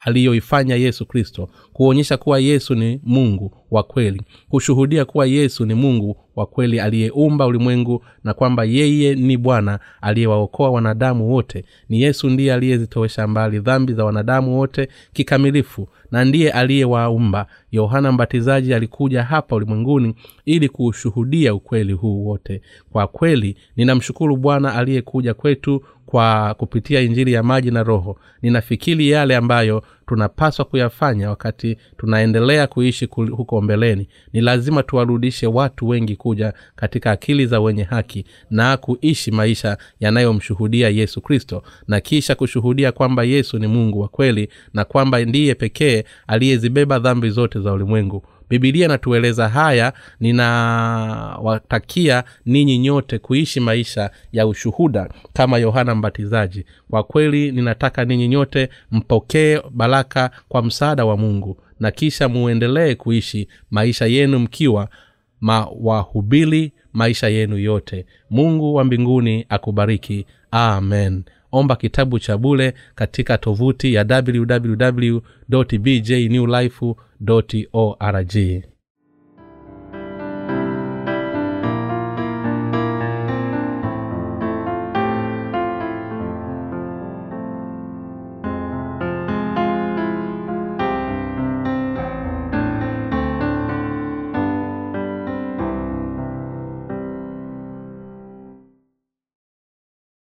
aliyoifanya yesu kristo kuonyesha kuwa yesu ni mungu wa kweli kushuhudia kuwa yesu ni mungu wa kweli aliyeumba ulimwengu na kwamba yeye ni bwana aliyewaokoa wanadamu wote. Ni yesu ndiye aliyezitowesha mbali dhambi za wanadamu wote kikamilifu na ndiye aliyewaumba. Yohana mbatizaji alikuja hapa ulimwenguni ili kuushuhudia ukweli huu wote. Kwa kweli ninamshukuru bwana aliyekuja kwetu kwa kupitia injili ya maji na roho. Ninafikiri yale ambayo tunapaswa kuyafanya wakati tunaendelea kuishi huko mbeleni ni lazima tuwarudishe watu wengi kuja katika akili za wenye haki na kuishi maisha yanayomshuhudia yesu kristo. Na kisha kushuhudia kwamba yesu ni mungu wa kweli na kwamba ndiye pekee aliyezibeba dhambi zote za ulimwengu bibilia inatueleza haya ninawatakia ninyi nyote kuishi maisha ya ushuhuda kama yohana mbatizaji. Kwa kweli ninataka ninyi nyote mpokee baraka kwa msaada wa mungu na kisha muendelee kuishi maisha yenu mkiwa mawahubili maisha yenu yote. Mungu wa mbinguni akubariki. Amen. Omba kitabu cha bule katika tovuti ya www bjnewlife org